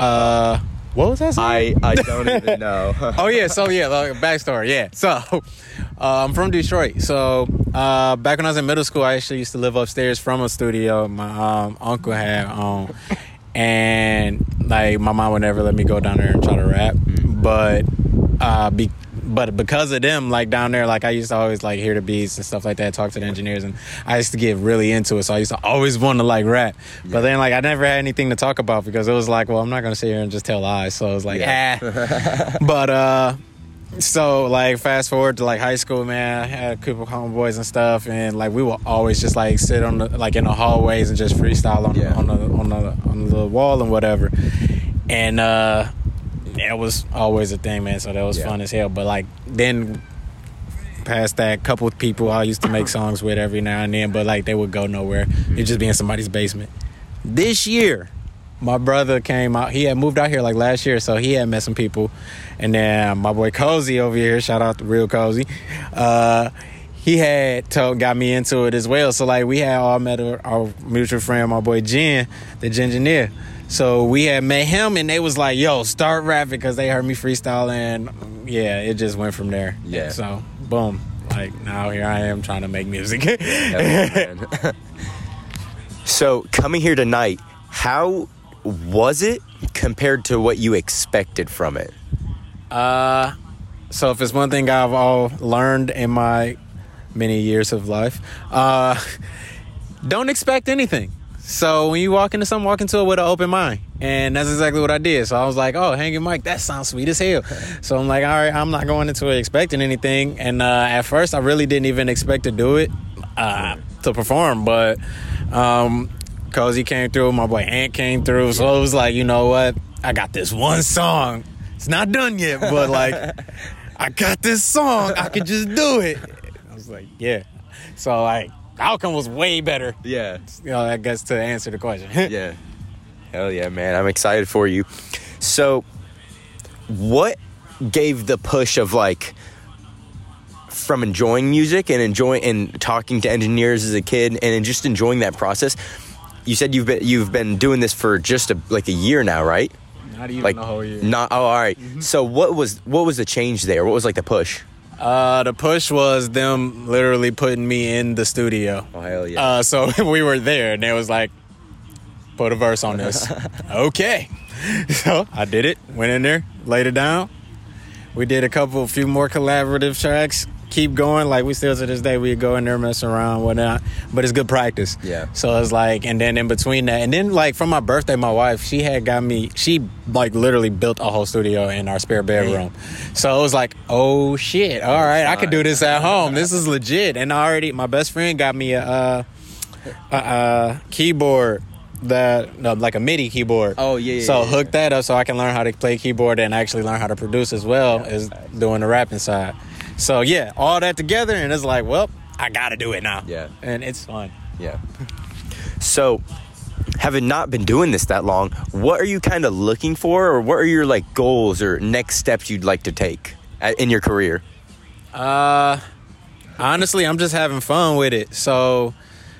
Uh, what was that? Song? I I don't even know. oh yeah, so yeah, like, backstory. Yeah, so uh, I'm from Detroit. So uh, back when I was in middle school, I actually used to live upstairs from a studio my um, uncle had on, and like my mom would never let me go down there and try to rap, but uh, be, but because of them, like down there, like I used to always like hear the beats and stuff like that, talk to the engineers, and I used to get really into it. So I used to always want to like rap, but then like I never had anything to talk about because it was like, well, I'm not gonna sit here and just tell lies. So it was like, ah. but uh so like fast forward to like high school man i had a couple of homeboys and stuff and like we would always just like sit on the like in the hallways and just freestyle on, Yeah. on the on the on the wall and whatever and uh that was always a thing man so that was Yeah. fun as hell but like then past that couple of people i used to make songs with every now and then but like they would go nowhere it'd just be in somebody's basement this year my brother came out. He had moved out here like last year, so he had met some people. And then my boy Cozy over here, shout out to Real Cozy. Uh, he had told, got me into it as well. So like we had all met our, our mutual friend, my boy Jen, the engineer. So we had met him, and they was like, "Yo, start rapping," because they heard me freestyling. Yeah, it just went from there. Yeah. So boom, like now here I am trying to make music. Hell yeah, man. so coming here tonight, how was it compared to what you expected from it? Uh, so if it's one thing I've all learned in my many years of life, uh, don't expect anything. So when you walk into something, walk into it with an open mind, and that's exactly what I did. So I was like, "Oh, hanging mic, that sounds sweet as hell." So I'm like, "All right, I'm not going into it expecting anything." And uh, at first, I really didn't even expect to do it uh, to perform, but um, Cozy came through, my boy Ant came through, so it was like, you know what? I got this one song. It's not done yet, but like, I got this song. I could just do it. I was like, yeah. So like, the outcome was way better. Yeah. You know, I guess to answer the question. Yeah. Hell yeah, man. I'm excited for you. So, what gave the push of like from enjoying music and enjoying and talking to engineers as a kid and just enjoying that process? You said you've been you've been doing this for just a, like a year now, right? Not even Like a whole year. not oh all right. Mm-hmm. So what was what was the change there? What was like the push? Uh, the push was them literally putting me in the studio. Oh hell yeah. Uh, so we were there, and it was like, put a verse on this. okay. So I did it. Went in there, laid it down. We did a couple, a few more collaborative tracks. Keep going. Like we still to this day, we go in there, mess around, whatnot. But it's good practice. Yeah. So it's like, and then in between that, and then like for my birthday, my wife, she had got me. She like literally built a whole studio in our spare bedroom. So it was like, oh shit! All right, I could do this at home. This is legit. And already, my best friend got me a, uh, a, a keyboard that no, like a MIDI keyboard. Oh, yeah, yeah, So yeah, hook yeah. that up so I can learn how to play keyboard and actually learn how to produce as well as doing the rapping side. So yeah, all that together, and it's like, well, I gotta do it now. Yeah. and it's fun. Yeah. So, having not been doing this that long, what are you kind of looking for, or what are your like goals or next steps you'd like to take at, in your career? Uh, honestly, I'm just having fun with it. So,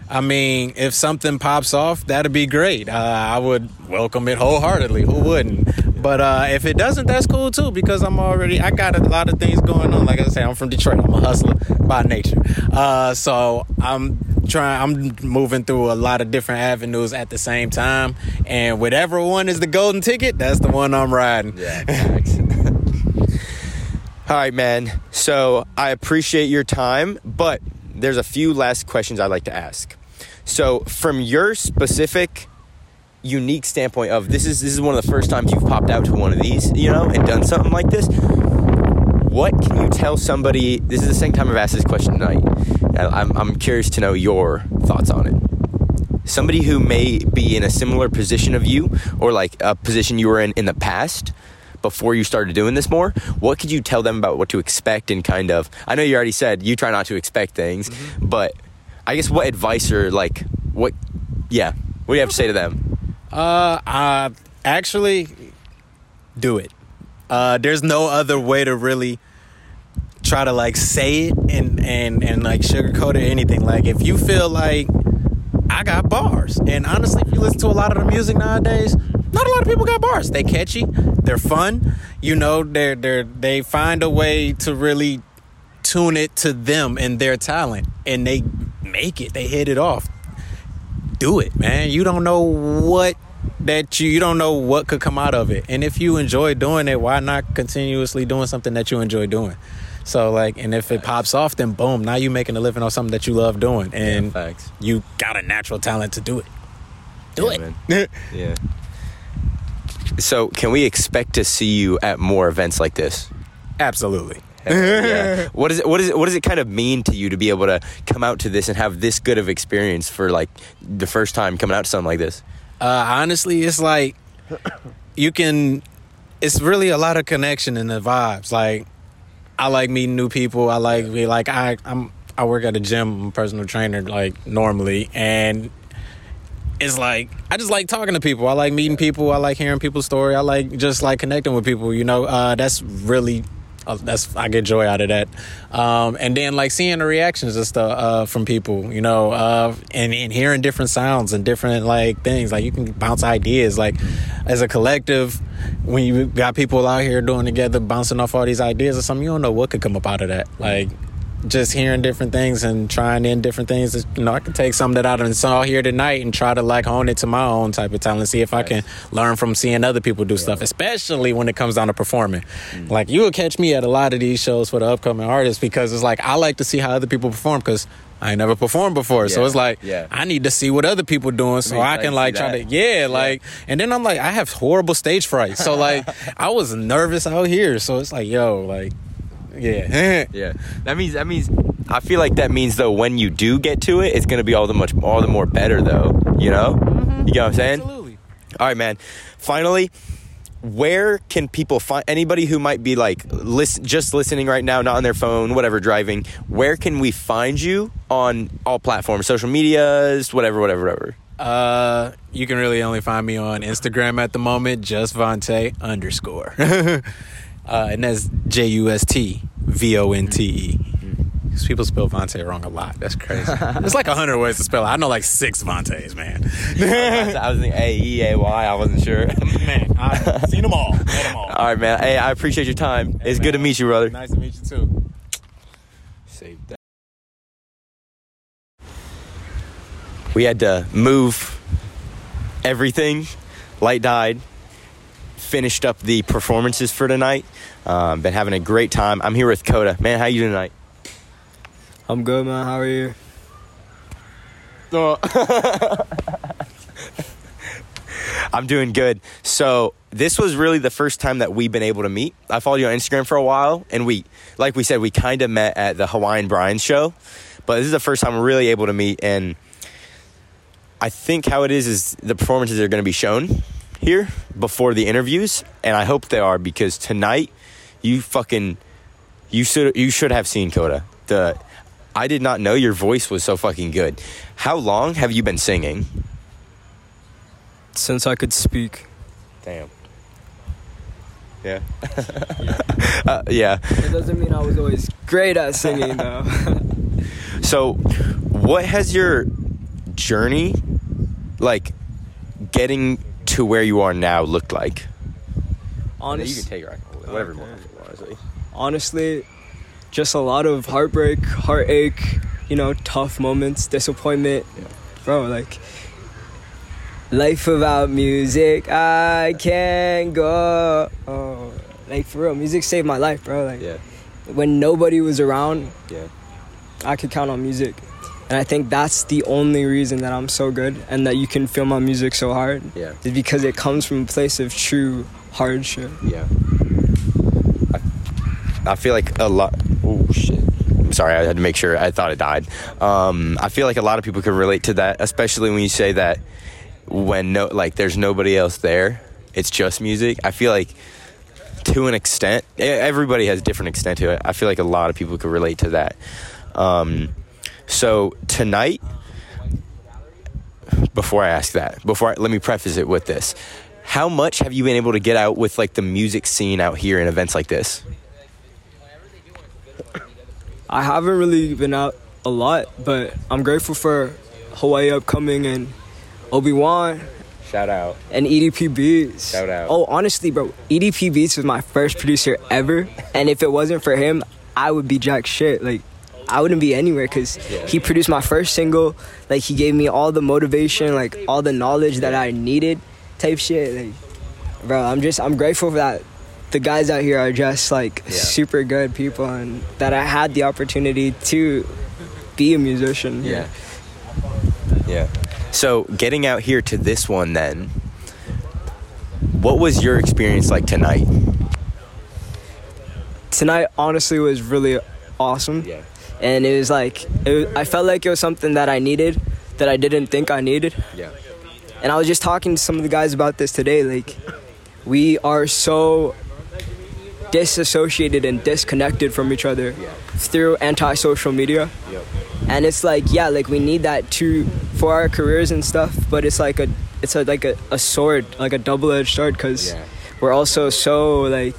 I mean, if something pops off, that'd be great. Uh, I would welcome it wholeheartedly. Who wouldn't? But uh, if it doesn't, that's cool too because I'm already I got a lot of things going on. Like I say, I'm from Detroit. I'm a hustler by nature. Uh, so I'm trying. I'm moving through a lot of different avenues at the same time, and whatever one is the golden ticket, that's the one I'm riding. Yeah. All right, man. So I appreciate your time, but there's a few last questions I'd like to ask. So, from your specific, unique standpoint of this is this is one of the first times you've popped out to one of these, you know, and done something like this. What can you tell somebody? This is the second time I've asked this question tonight. I'm, I'm curious to know your thoughts on it. Somebody who may be in a similar position of you, or like a position you were in in the past, before you started doing this more, what could you tell them about what to expect and kind of? I know you already said you try not to expect things, mm-hmm. but I guess what advice or like what? Yeah, what do you have to say to them? Uh, uh actually, do it. Uh, there's no other way to really try to like say it and and and like sugarcoat it or anything. Like if you feel like I got bars, and honestly, if you listen to a lot of the music nowadays, not a lot of people got bars. They catchy, they're fun. You know, they're they're they find a way to really tune it to them and their talent, and they make it. They hit it off. Do it, man. You don't know what that you you don't know what could come out of it. And if you enjoy doing it, why not continuously doing something that you enjoy doing? So like, and if it pops off, then boom, now you're making a living on something that you love doing, and yeah, you got a natural talent to do it. Do yeah, it. yeah. So, can we expect to see you at more events like this? Absolutely. Yeah. What is it? What is it? What does it kind of mean to you to be able to come out to this and have this good of experience for like the first time coming out to something like this? Uh, honestly, it's like you can. It's really a lot of connection in the vibes. Like I like meeting new people. I like be like I I'm I work at a gym. I'm a personal trainer like normally, and it's like I just like talking to people. I like meeting people. I like hearing people's story. I like just like connecting with people. You know, uh, that's really uh, that's I get joy out of that. Um, and then like seeing the reactions and stuff uh, from people. You know, uh, and, and hearing different sounds and different like things. Like you can bounce ideas. Like as a collective, when you got people out here doing together, bouncing off all these ideas or something, you don't know what could come up out of that. Like just hearing different things and trying in different things. You know, I can take something that I saw here tonight and try to like hone it to my own type of talent. See if I can learn from seeing other people do yeah. stuff, especially when it comes down to performing. Mm. Like you will catch me at a lot of these shows for the upcoming artists because it's like I like to see how other people perform because I ain't never performed before. Yeah. So it's like yeah. I need to see what other people doing so I, I can like try to yeah, yeah, like and then I'm like I have horrible stage fright. So like I was nervous out here. So it's like, yo, like yeah. yeah. That means that means I feel like that means though when you do get to it, it's gonna be all the much all the more better though. You know? Mm-hmm. You get what I'm saying? Absolutely. All right, man. Finally, where can people find anybody who might be like listen, just listening right now, not on their phone, whatever, driving? Where can we find you on all platforms, social medias, whatever, whatever, whatever? Uh, you can really only find me on Instagram at the moment, just Vonte underscore. Uh, and that's J U S T V O N T E. Because people spell Vonte wrong a lot. That's crazy. There's like a hundred ways to spell it. I know like six Vontes, man. I was thinking A E A Y. I wasn't sure. man, I've seen them all. them all. All right, man. Hey, I appreciate your time. Hey, it's man. good to meet you, brother. Nice to meet you too. Save that. We had to move everything. Light died finished up the performances for tonight. Um, been having a great time. I'm here with Koda. Man, how you doing tonight? I'm good, man. How are you? Oh. I'm doing good. So this was really the first time that we've been able to meet. I followed you on Instagram for a while, and we, like we said, we kind of met at the Hawaiian Brian show. But this is the first time we're really able to meet, and I think how it is is the performances are going to be shown here before the interviews, and I hope they are because tonight you fucking you should you should have seen Koda. The I did not know your voice was so fucking good. How long have you been singing? Since I could speak. Damn. Yeah. yeah. uh, yeah. It doesn't mean I was always great at singing though. so, what has your journey like getting to where you are now looked like? Honest, you can take it, whatever you want, honestly. honestly, just a lot of heartbreak, heartache, you know, tough moments, disappointment. Bro, like life without music, I can't go. Oh, like for real, music saved my life, bro. Like Yeah, when nobody was around, yeah, I could count on music. And I think that's the only reason that I'm so good and that you can feel my music so hard yeah, is because it comes from a place of true hardship. yeah. I, I feel like a lot. Oh shit. I'm sorry, I had to make sure. I thought it died. Um, I feel like a lot of people can relate to that, especially when you say that when no, like, there's nobody else there. It's just music. I feel like to an extent, everybody has a different extent to it. I feel like a lot of people could relate to that. Um, so tonight, before I ask that, before I, let me preface it with this: How much have you been able to get out with like the music scene out here in events like this? I haven't really been out a lot, but I'm grateful for Hawaii Upcoming and Obi Wan Shout out. and EDP Beats. Shout out. Oh, honestly, bro, EDP Beats was my first producer ever, and if it wasn't for him, I would be jack shit. Like, I wouldn't be anywhere because he produced my first single. Like, he gave me all the motivation, like all the knowledge that I needed, type shit. Like, bro, I'm just I'm grateful for that. The guys out here are just like Yeah. super good people, and that I had the opportunity to be a musician. Yeah. Yeah. So getting out here to this one then, what was your experience like tonight? Tonight, honestly, was really awesome. Yeah. And it was like it was, I felt like it was something that I needed that I didn't think I needed. Yeah. And I was just talking to some of the guys about this today. Like, we are so disassociated and disconnected from each other through anti-social media. Yep. And it's like, yeah, like we need that too for our careers and stuff. But it's like a, it's a, like a, a sword, like a double-edged sword, because Yeah. we're also so like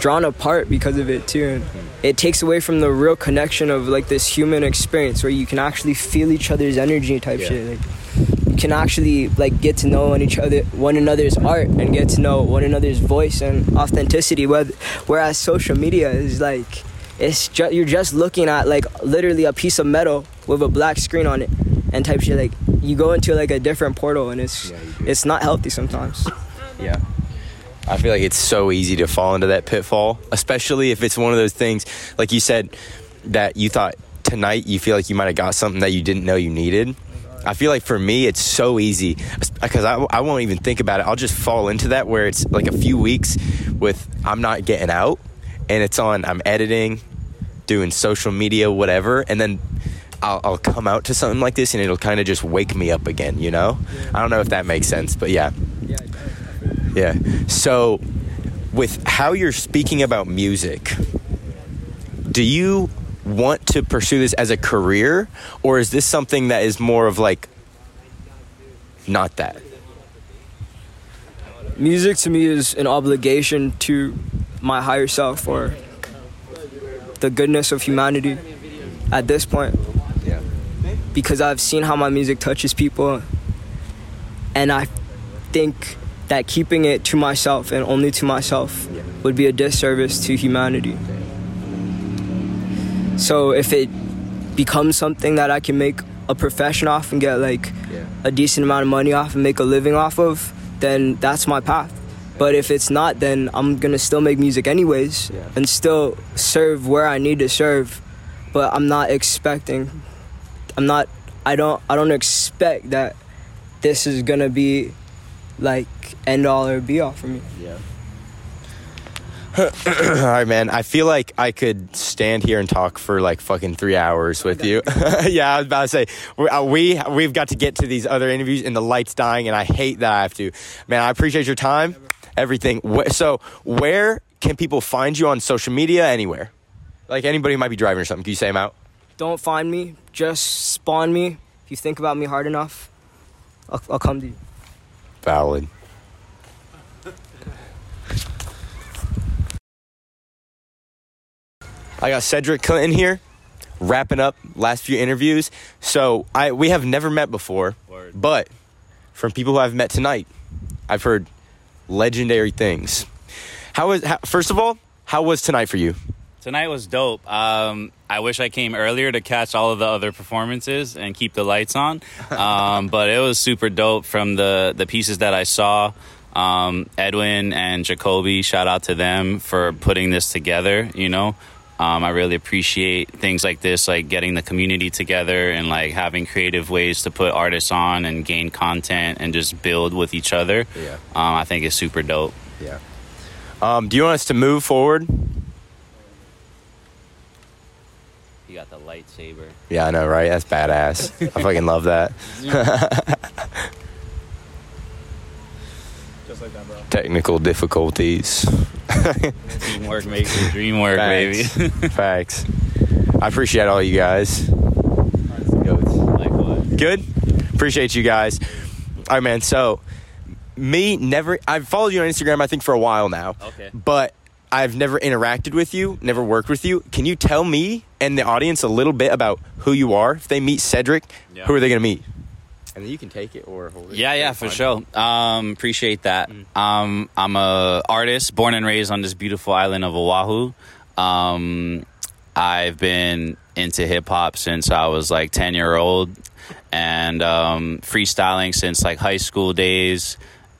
drawn apart because of it too. And mm. It takes away from the real connection of like this human experience where you can actually feel each other's energy type Yeah. shit. Like you can actually like get to know one each other, one another's art, and get to know one another's voice and authenticity. Whereas social media is like it's ju- you're just looking at like literally a piece of metal with a black screen on it and type shit. Like you go into like a different portal and it's Yeah, it's not healthy sometimes. Yeah. I feel like it's so easy to fall into that pitfall, especially if it's one of those things, like you said, that you thought tonight you feel like you might have got something that you didn't know you needed. I feel like for me, it's so easy because I, I won't even think about it. I'll just fall into that where it's like a few weeks with I'm not getting out and it's on, I'm editing, doing social media, whatever. And then I'll, I'll come out to something like this and it'll kind of just wake me up again, you know? I don't know if that makes sense, but yeah. Yeah. So, with how you're speaking about music, do you want to pursue this as a career, or is this something that is more of like not that? Music to me is an obligation to my higher self or the goodness of humanity at this point Yeah. because I've seen how my music touches people and I think that keeping it to myself and only to myself would be a disservice to humanity. So if it becomes something that I can make a profession off and get like Yeah. a decent amount of money off and make a living off of, then that's my path. But if it's not, then I'm gonna still make music anyways Yeah. and still serve where I need to serve. But I'm not expecting I'm not I don't I don't expect that this is gonna be like end all or be all for me. Yeah. All right, man. I feel like I could stand here and talk for like fucking three hours with you. yeah, I was about to say we, uh, we we've got to get to these other interviews, and the lights dying, and I hate that I have to. Man, I appreciate your time, everything. So, where can people find you on social media? Anywhere, like anybody who might be driving or something. Can you say them out? Don't find me, just spawn me. If you think about me hard enough, I'll, I'll come to you. Valid. I got Cedric Clinton here, wrapping up last few interviews. So I we have never met before, but from people who I've met tonight, I've heard legendary things. How was how, first of all, how was tonight for you? Tonight was dope. Um, I wish I came earlier to catch all of the other performances and keep the lights on. Um, but it was super dope from the the pieces that I saw. Um, Edwin and Jacoby, shout out to them for putting this together. You know, um, I really appreciate things like this, like getting the community together and like having creative ways to put artists on and gain content and just build with each other. Yeah. Um, I think it's super dope. Yeah. Um, do you want us to move forward? You got the lightsaber. Yeah, I know, right? That's badass. I fucking love that. Just like that, bro. Technical difficulties. Teamwork makes the dream work, baby. Facts. Facts. I appreciate all you guys. like? Good. Appreciate you guys. All right, man. So, me never. I've followed you on Instagram. I think for a while now. Okay. But I've never interacted with you. Never worked with you. Can you tell me and the audience a little bit about who you are? If they meet Cedric, Yeah. who are they going to meet? And then you can take it or hold it. Yeah, yeah, for sure. Um, appreciate that. Um, I'm a artist, born and raised on this beautiful island of Oahu. Um, I've been into hip hop since I was like ten year old, and um, freestyling since like high school days.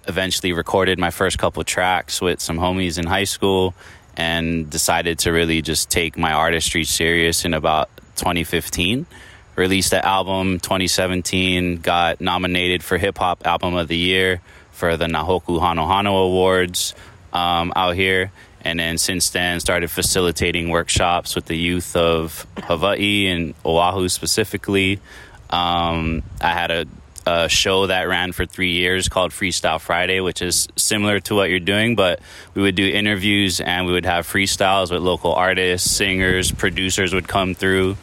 Eventually, recorded my first couple tracks with some homies in high school, and decided to really just take my artistry serious in about 2015 released the album 2017 got nominated for hip hop album of the year for the Na Hoku Hanohano awards um, out here. And then since then started facilitating workshops with the youth of hawaii and oahu specifically. Um, i had a, a show that ran for three years called freestyle friday which is similar to what you're doing but we would do interviews and we would have freestyles with local artists singers producers would come through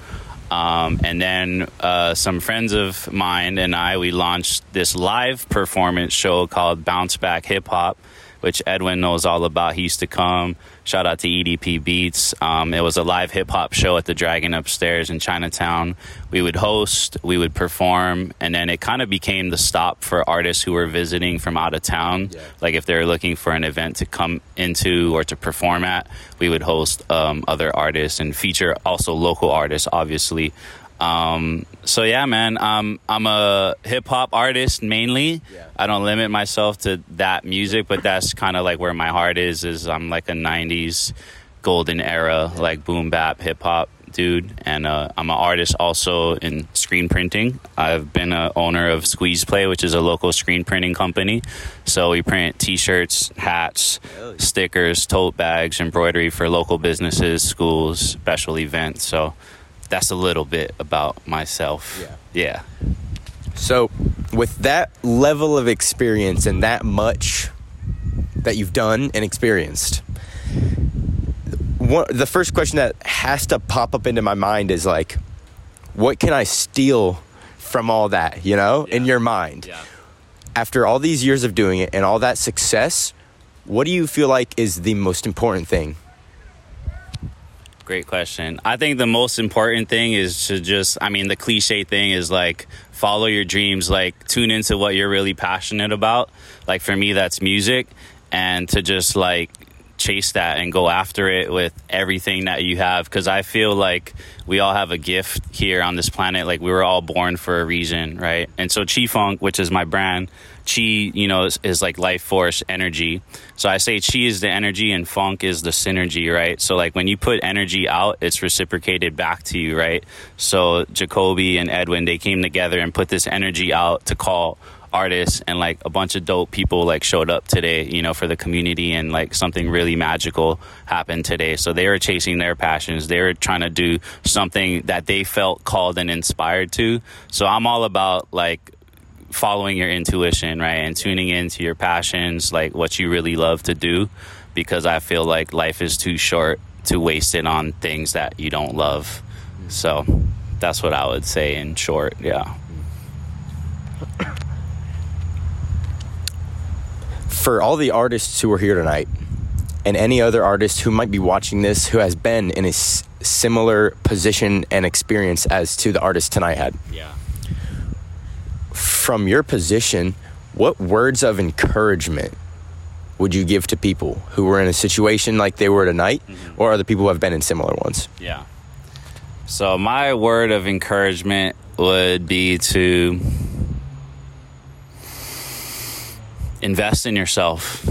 um, and then uh, some friends of mine and I, we launched this live performance show called Bounce Back Hip Hop, which Edwin knows all about. He used to come. Shout out to EDP Beats. Um, it was a live hip hop show at the Dragon upstairs in Chinatown. We would host, we would perform, and then it kind of became the stop for artists who were visiting from out of town. Like if they're looking for an event to come into or to perform at, we would host um, other artists and feature also local artists, obviously. Um, so yeah, man, um, I'm a hip hop artist mainly. I don't limit myself to that music, but that's kind of like where my heart is. Is I'm like a '90s golden era, like boom bap hip hop dude, and uh, I'm an artist also in screen printing. I've been a owner of Squeeze Play, which is a local screen printing company. So we print T-shirts, hats, stickers, tote bags, embroidery for local businesses, schools, special events. So that's a little bit about myself. Yeah. Yeah. So, with that level of experience and that much that you've done and experienced, one, the first question that has to pop up into my mind is like, what can I steal from all that, you know, in your mind? Yeah. After all these years of doing it and all that success, what do you feel like is the most important thing? Great question. I think the most important thing is to just, I mean, the cliche thing is like follow your dreams, like tune into what you're really passionate about. Like for me, that's music, and to just like chase that and go after it with everything that you have. Because I feel like we all have a gift here on this planet. Like we were all born for a reason, right? And so Chi Funk, which is my brand, Chi, you know, is, is like life force energy. So I say Chi is the energy and Funk is the synergy, right? So like when you put energy out, it's reciprocated back to you, right? So Jacoby and Edwin, they came together and put this energy out to call artists and like a bunch of dope people like showed up today you know for the community and like something really magical happened today so they were chasing their passions they were trying to do something that they felt called and inspired to so i'm all about like following your intuition right and tuning into your passions like what you really love to do because i feel like life is too short to waste it on things that you don't love. So that's what i would say in short yeah. For all the artists who are here tonight and any other artist who might be watching this who has been in a s- similar position and experience as to the artist tonight had. Yeah from your position what words of encouragement would you give to people who were in a situation like they were tonight, mm-hmm. or other people who have been in similar ones? Yeah. So my word of encouragement would be to invest in yourself.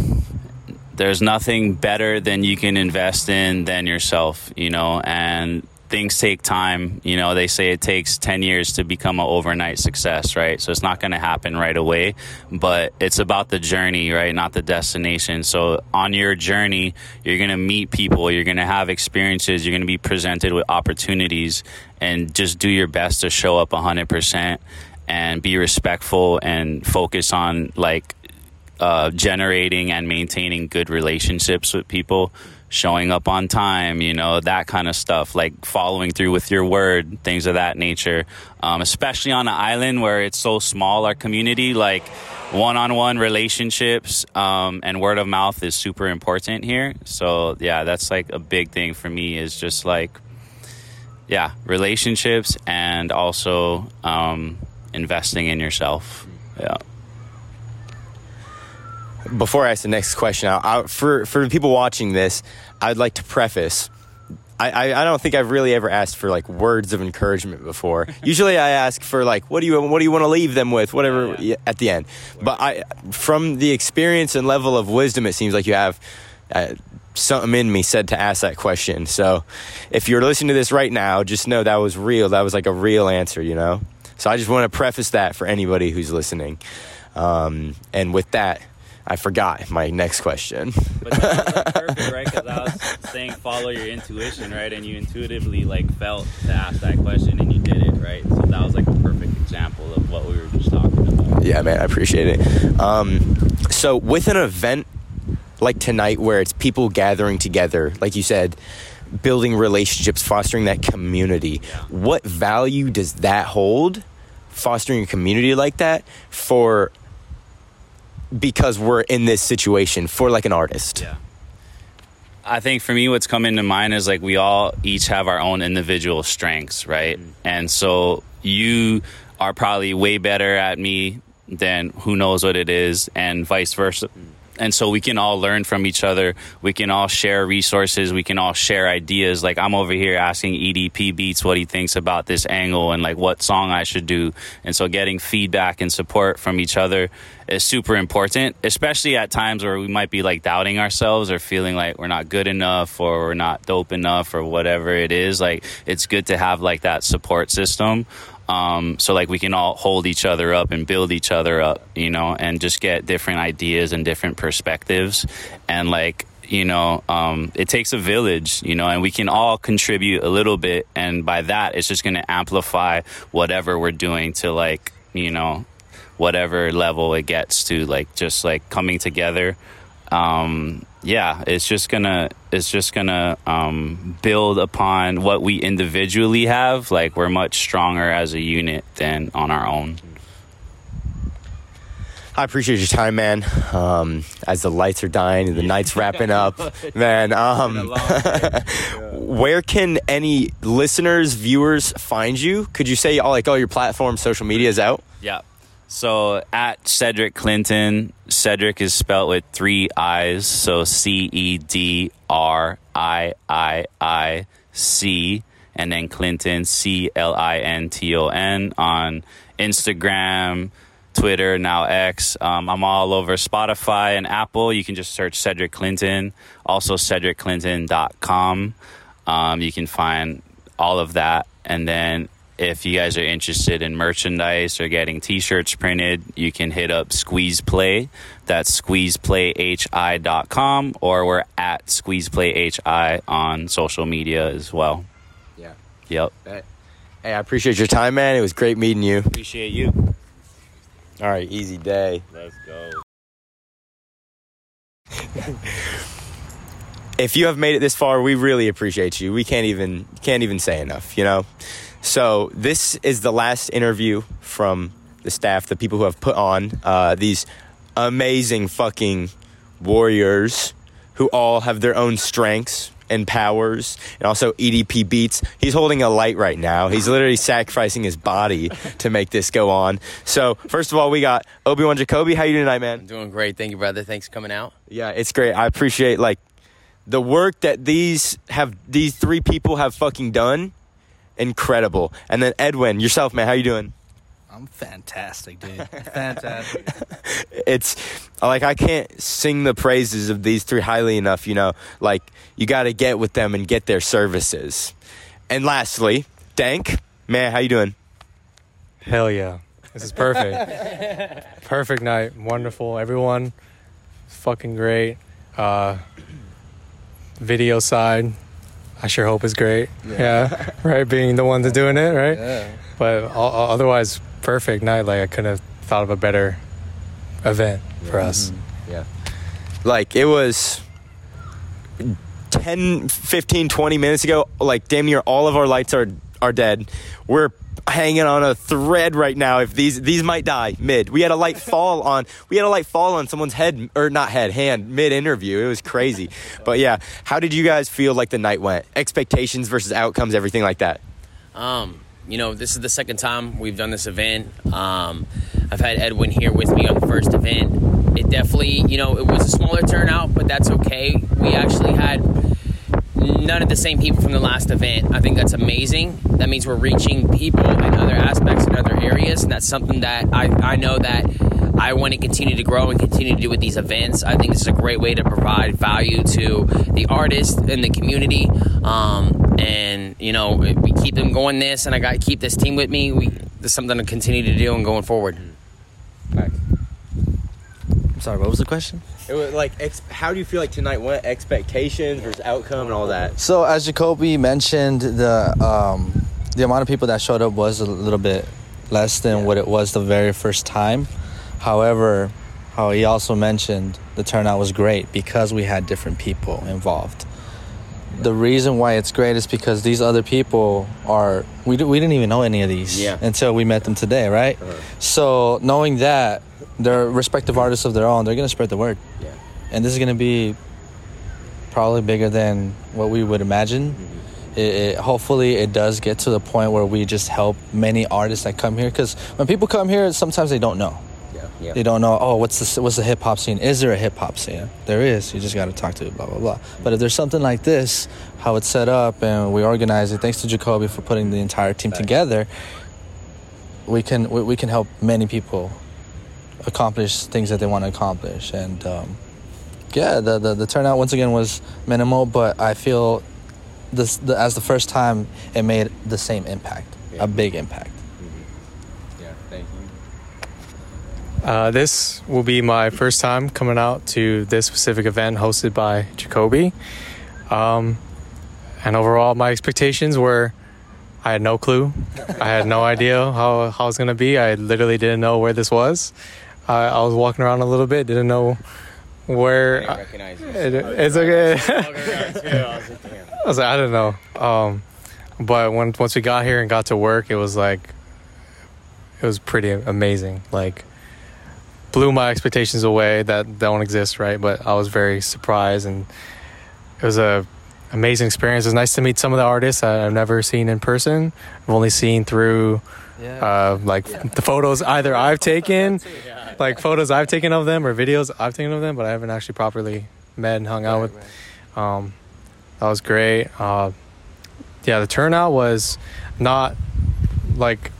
There's nothing better than you can invest in than yourself, you know, and things take time. You know, they say it takes 10 years to become an overnight success, right? So it's not going to happen right away, but it's about the journey, right? Not the destination. So on your journey, you're going to meet people, you're going to have experiences, you're going to be presented with opportunities, and just do your best to show up 100% and be respectful and focus on like uh, generating and maintaining good relationships with people, showing up on time, you know, that kind of stuff, like following through with your word, things of that nature. Um, especially on an island where it's so small, our community, like one on one relationships um, and word of mouth is super important here. So, yeah, that's like a big thing for me is just like, yeah, relationships and also um, investing in yourself. Yeah. Before I ask the next question, I, I, for for the people watching this, I'd like to preface. I, I, I don't think I've really ever asked for like words of encouragement before. Usually, I ask for like, what do you what do you want to leave them with, whatever Yeah, at the end. But I, from the experience and level of wisdom, it seems like you have uh, something in me said to ask that question. So, if you're listening to this right now, just know that was real. That was like a real answer, you know. So I just want to preface that for anybody who's listening. Um, and with that, I forgot my next question. But that was perfect, right? Because I was saying follow your intuition, right? And you intuitively like felt to ask that question, and you did it, right? So that was like a perfect example of what we were just talking about. Yeah, man, I appreciate it. Um, so, with an event like tonight, where it's people gathering together, like you said, building relationships, fostering that community, what value does that hold? Fostering a community like that for because we're in this situation for like an artist. Yeah. I think for me, what's coming to mind is like we all each have our own individual strengths, right? Mm. And so you are probably way better at me than who knows what it is, and vice versa. Mm. And so we can all learn from each other. We can all share resources. We can all share ideas. Like I'm over here asking EDP Beats what he thinks about this angle and like what song I should do. And so getting feedback and support from each other is super important, especially at times where we might be like doubting ourselves or feeling like we're not good enough or we're not dope enough or whatever it is. Like it's good to have like that support system. Um, so like we can all hold each other up and build each other up, you know, and just get different ideas and different perspectives. And like, you know, um, it takes a village, you know, and we can all contribute a little bit. And by that, it's just going to amplify whatever we're doing to like, you know, whatever level it gets to, like just like coming together. Um, yeah, it's just gonna it's just gonna um, build upon what we individually have. Like we're much stronger as a unit than on our own. I appreciate your time, man. Um, as the lights are dying and the night's wrapping up, man. Um, where can any listeners, viewers find you? Could you say all like all your platforms, social media is out? Yeah. So at Cedric Clinton, Cedric is spelled with three I's. So C E D R I I I C, and then Clinton C L I N T O N on Instagram, Twitter, now X. Um, I'm all over Spotify and Apple. You can just search Cedric Clinton. Also, CedricClinton.com. Um, you can find all of that. And then if you guys are interested in merchandise or getting t-shirts printed, you can hit up Squeeze Play. That's squeezeplayhi.com or we're at squeezeplayhi on social media as well. Yeah. Yep. Hey, I appreciate your time, man. It was great meeting you. Appreciate you. All right, easy day. Let's go. if you have made it this far, we really appreciate you. We can't even can't even say enough, you know. So this is the last interview from the staff, the people who have put on uh, these amazing fucking warriors who all have their own strengths and Powers, and also EDP Beats. He's holding a light right now. He's literally sacrificing his body to make this go on. So, first of all, we got Obi Wan Jacoby. How you doing tonight, man? I'm doing great. Thank you, brother. Thanks for coming out. Yeah, it's great. I appreciate like the work that these have these three people have fucking done. Incredible. And then Edwin, yourself, man, how you doing? I'm fantastic, dude. fantastic. It's like I can't sing the praises of these three highly enough, you know. Like you got to get with them and get their services. And lastly, Dank, man, how you doing? Hell yeah. This is perfect. perfect night. Wonderful. Everyone fucking great. Uh, video side, I sure hope it's great. Yeah. right? Being the ones doing it, right? Yeah. But all, otherwise, perfect night. Like, I couldn't have thought of a better event for us. Mm-hmm. Yeah. Like it was 10, 15, 20 minutes ago, like damn near all of our lights are are dead. We're hanging on a thread right now if these these might die mid. We had a light fall on we had a light fall on someone's head or not head, hand mid interview. It was crazy. But yeah, how did you guys feel like the night went? Expectations versus outcomes, everything like that. Um, you know, this is the second time we've done this event. Um, I've had Edwin here with me on the first event. It definitely, you know, it was a smaller turnout, but that's okay. We actually had none of the same people from the last event. I think that's amazing. That means we're reaching people in other aspects in other areas, and that's something that I, I know that I want to continue to grow and continue to do with these events. I think this is a great way to provide value to the artists and the community. Um, and you know, we keep them going this, and I got to keep this team with me. We there's something to continue to do and going forward. I'm sorry, what was the question? It was like ex- how do you feel like tonight went? Expectations versus outcome and all that. So as Jacoby mentioned, the um, the amount of people that showed up was a little bit less than what it was the very first time. However, how he also mentioned the turnout was great because we had different people involved. The reason why it's great is because these other people are we, d- we didn't even know any of these Yeah. until we met them today, right? So knowing that they're respective artists of their own, they're gonna spread the word. And this is gonna be probably bigger than what we would imagine. It, it, hopefully, it does get to the point where we just help many artists that come here. Because when people come here, sometimes they don't know. Yeah. Yeah. They don't know. Oh, what's the what's the hip hop scene? Is there a hip hop scene? There is. You just got to talk to it. Blah blah blah. But if there's something like this, how it's set up and we organize it. Thanks to Jacoby for putting the entire team together. We can we, we can help many people accomplish things that they want to accomplish and. Um, yeah, the, the the turnout once again was minimal, but I feel this the, as the first time it made the same impact, Yeah. a big impact. Yeah. Thank you. Uh, this will be my first time coming out to this specific event hosted by Jacoby. Um, and overall, my expectations were I had no clue. I had no idea how, how it was going to be. I literally didn't know where this was. Uh, I was walking around a little bit, didn't know where. recognize It, it's okay. I was like, I don't know. Um, but when once we got here and got to work, it was like, it was pretty amazing. Like, blew my expectations away that don't exist, right? But I was very surprised, and it was a amazing experience. It was nice to meet some of the artists that I've never seen in person. I've only seen through uh, like the photos either I've taken, like photos I've taken of them or videos I've taken of them, but I haven't actually properly met and hung out with. Um, that was great. Uh, yeah, the turnout was not like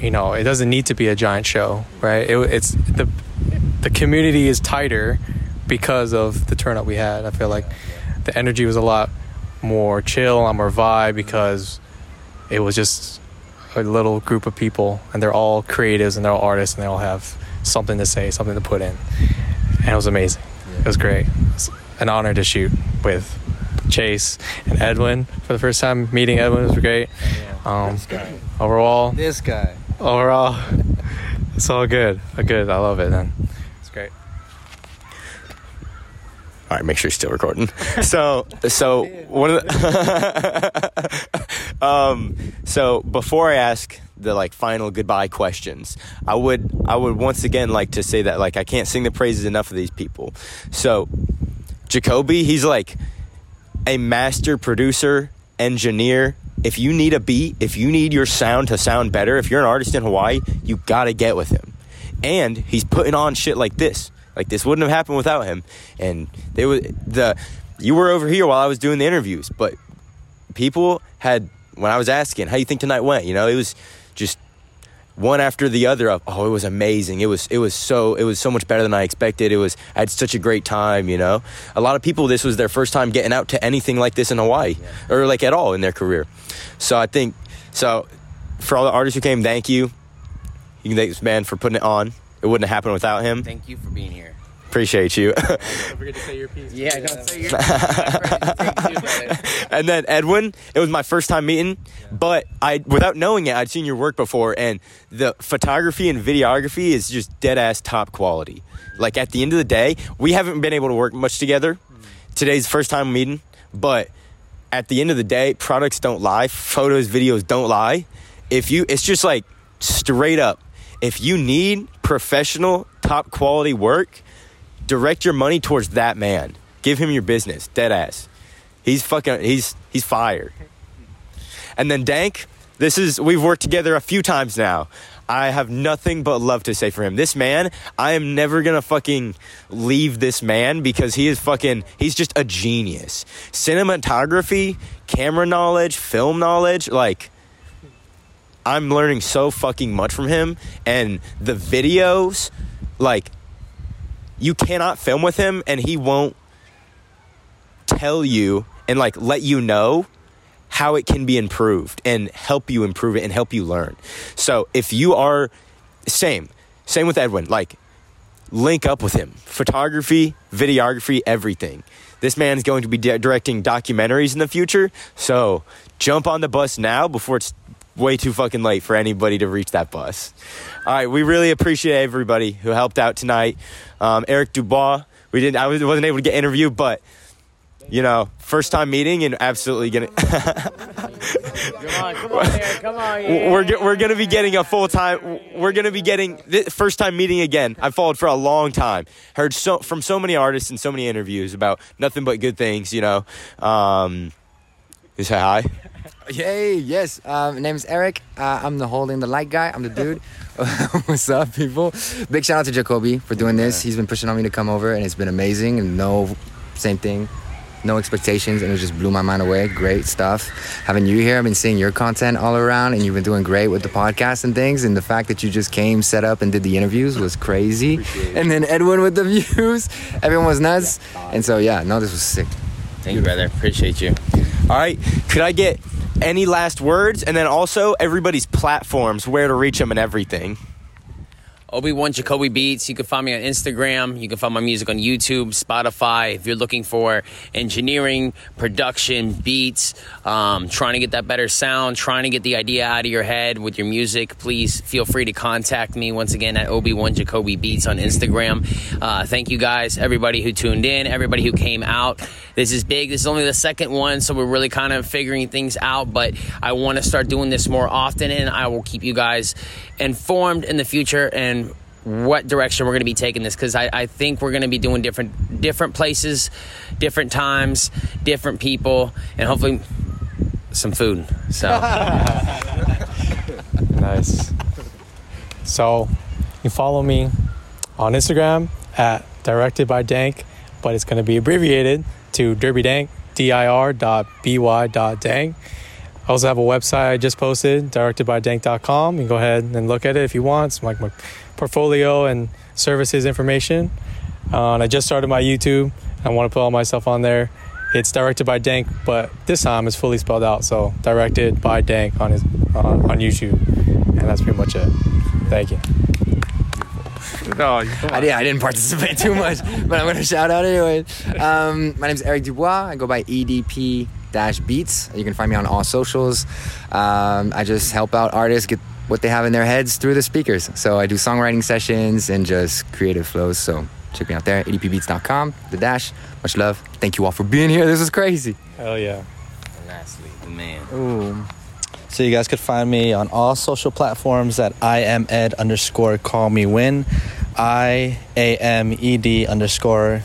you know it doesn't need to be a giant show, right? It, it's the the community is tighter because of the turnout we had. I feel like the energy was a lot more chill, a lot more vibe because it was just a little group of people and they're all creatives and they're all artists and they all have something to say, something to put in. And it was amazing. It was great. It was an honor to shoot with Chase and Edwin for the first time. Meeting Edwin was great. Um, overall, This guy. overall, it's all good. Good. I love it. Then it's great. All right, make sure you're still recording. So, so one of the, um, so before I ask the like final goodbye questions, I would, I would once again like to say that like I can't sing the praises enough of these people. So, Jacoby, he's like a master producer, engineer. If you need a beat, if you need your sound to sound better, if you're an artist in Hawaii, you gotta get with him. And he's putting on shit like this. Like this wouldn't have happened without him. And they were the you were over here while I was doing the interviews, but people had when I was asking how you think tonight went, you know, it was just one after the other of oh it was amazing. It was it was so it was so much better than i expected. It was i had such a great time you know? A lot of people this was their first time getting out to anything like this in hawaii yeah. or like at all in their career. So i think so for all the artists who came thank you. You can thank this man for putting it on. It wouldn't have happened without him. Thank you for being here Appreciate you. don't forget to say your piece. Yeah, don't say your piece. and then Edwin, it was my first time meeting, but I without knowing it, I'd seen your work before, and the photography and videography is just dead ass top quality. Like at the end of the day, we haven't been able to work much together. Hmm. Today's the first time meeting, but at the end of the day, products don't lie, photos, videos don't lie. If you, it's just like straight up. If you need professional, top quality work, direct your money towards that man. Give him your business, dead ass. He's fucking. He's he's fire. And then Dank, this is we've worked together a few times now. I have nothing but love to say for him. This man, I am never gonna fucking leave this man because he is fucking. He's just a genius. Cinematography, camera knowledge, film knowledge, like. I'm learning so fucking much from him, and the videos, like you cannot film with him and he won't tell you and like let you know how it can be improved and help you improve it and help you learn. So if you are same, same with Edwin, like link up with him. Photography, videography, everything. This man's going to be di- directing documentaries in the future. So jump on the bus now before it's way too fucking late for anybody to reach that bus. All right, we really appreciate everybody who helped out tonight. Um, Eric DuBois, we didn't. I wasn't able to get interviewed, but you know, first time meeting and absolutely gonna. come on, come on, Eric, come on. Yeah. We're we're gonna be getting a full time. We're gonna be getting first time meeting again. I followed for a long time. Heard so from so many artists and so many interviews about nothing but good things. You know, um, you say hi. Yay, yes. Um, name is Eric. Uh, I'm the holding the light guy. I'm the dude. What's up, people? Big shout out to Jacoby for doing this. He's been pushing on me to come over, and it's been amazing. And no, same thing, no expectations, and it just blew my mind away. Great stuff. Having you here, I've been seeing your content all around, and you've been doing great with the podcast and things. And the fact that you just came, set up, and did the interviews was crazy. And then Edwin with the views, everyone was nuts. And so, yeah, no, this was sick. Thank you, brother. Appreciate you. All right, could I get any last words, and then also everybody's platforms, where to reach them, and everything. Obi-Wan Jacoby Beats. You can find me on Instagram. You can find my music on YouTube, Spotify. If you're looking for engineering, production, beats, um, trying to get that better sound, trying to get the idea out of your head with your music, please feel free to contact me once again at Obi-Wan Jacoby Beats on Instagram. Uh, thank you guys, everybody who tuned in, everybody who came out. This is big. This is only the second one, so we're really kind of figuring things out, but I want to start doing this more often and I will keep you guys informed in the future and what direction we're going to be taking this because I, I, think we're going to be doing different different places different times different people and hopefully some food so nice so you follow me on instagram at directed by dank but it's going to be abbreviated to derby dank dir dot by dot dank I also have a website I just posted, directedbydank.com. You can go ahead and look at it if you want. It's like my portfolio and services information. Uh, and I just started my YouTube. I want to put all my stuff on there. It's directed by Dank, but this time it's fully spelled out. So directed by Dank on his uh, on YouTube, and that's pretty much it. Thank you. No, I, did, I didn't participate too much, but I'm gonna shout out anyway. Um, my name is Eric DuBois. I go by EDP dash beats. You can find me on all socials. Um, I just help out artists get what they have in their heads through the speakers. So I do songwriting sessions and just creative flows. So check me out there, edpbeats.com, the dash. Much love. Thank you all for being here. This is crazy. Hell yeah. lastly, the man. Ooh. So you guys could find me on all social platforms at I am Ed underscore call me win. I A M E D underscore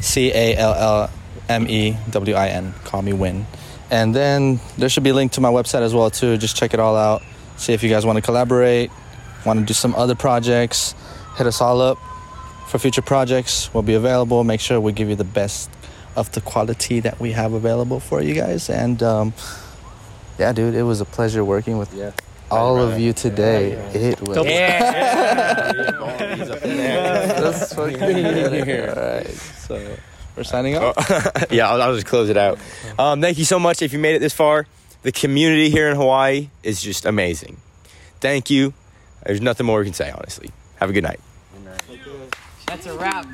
C A L L M E W I N. Call me Win. And then there should be a link to my website as well too. Just check it all out. See if you guys want to collaborate, want to do some other projects. Hit us all up for future projects. We'll be available. Make sure we give you the best of the quality that we have available for you guys. And um, yeah, dude, it was a pleasure working with all of you today. It was. That's fucking good. All right, so we're signing off. yeah, I'll, I'll just close it out. Um, thank you so much if you made it this far. The community here in Hawaii is just amazing. Thank you. There's nothing more we can say, honestly. Have a good night. That's a wrap.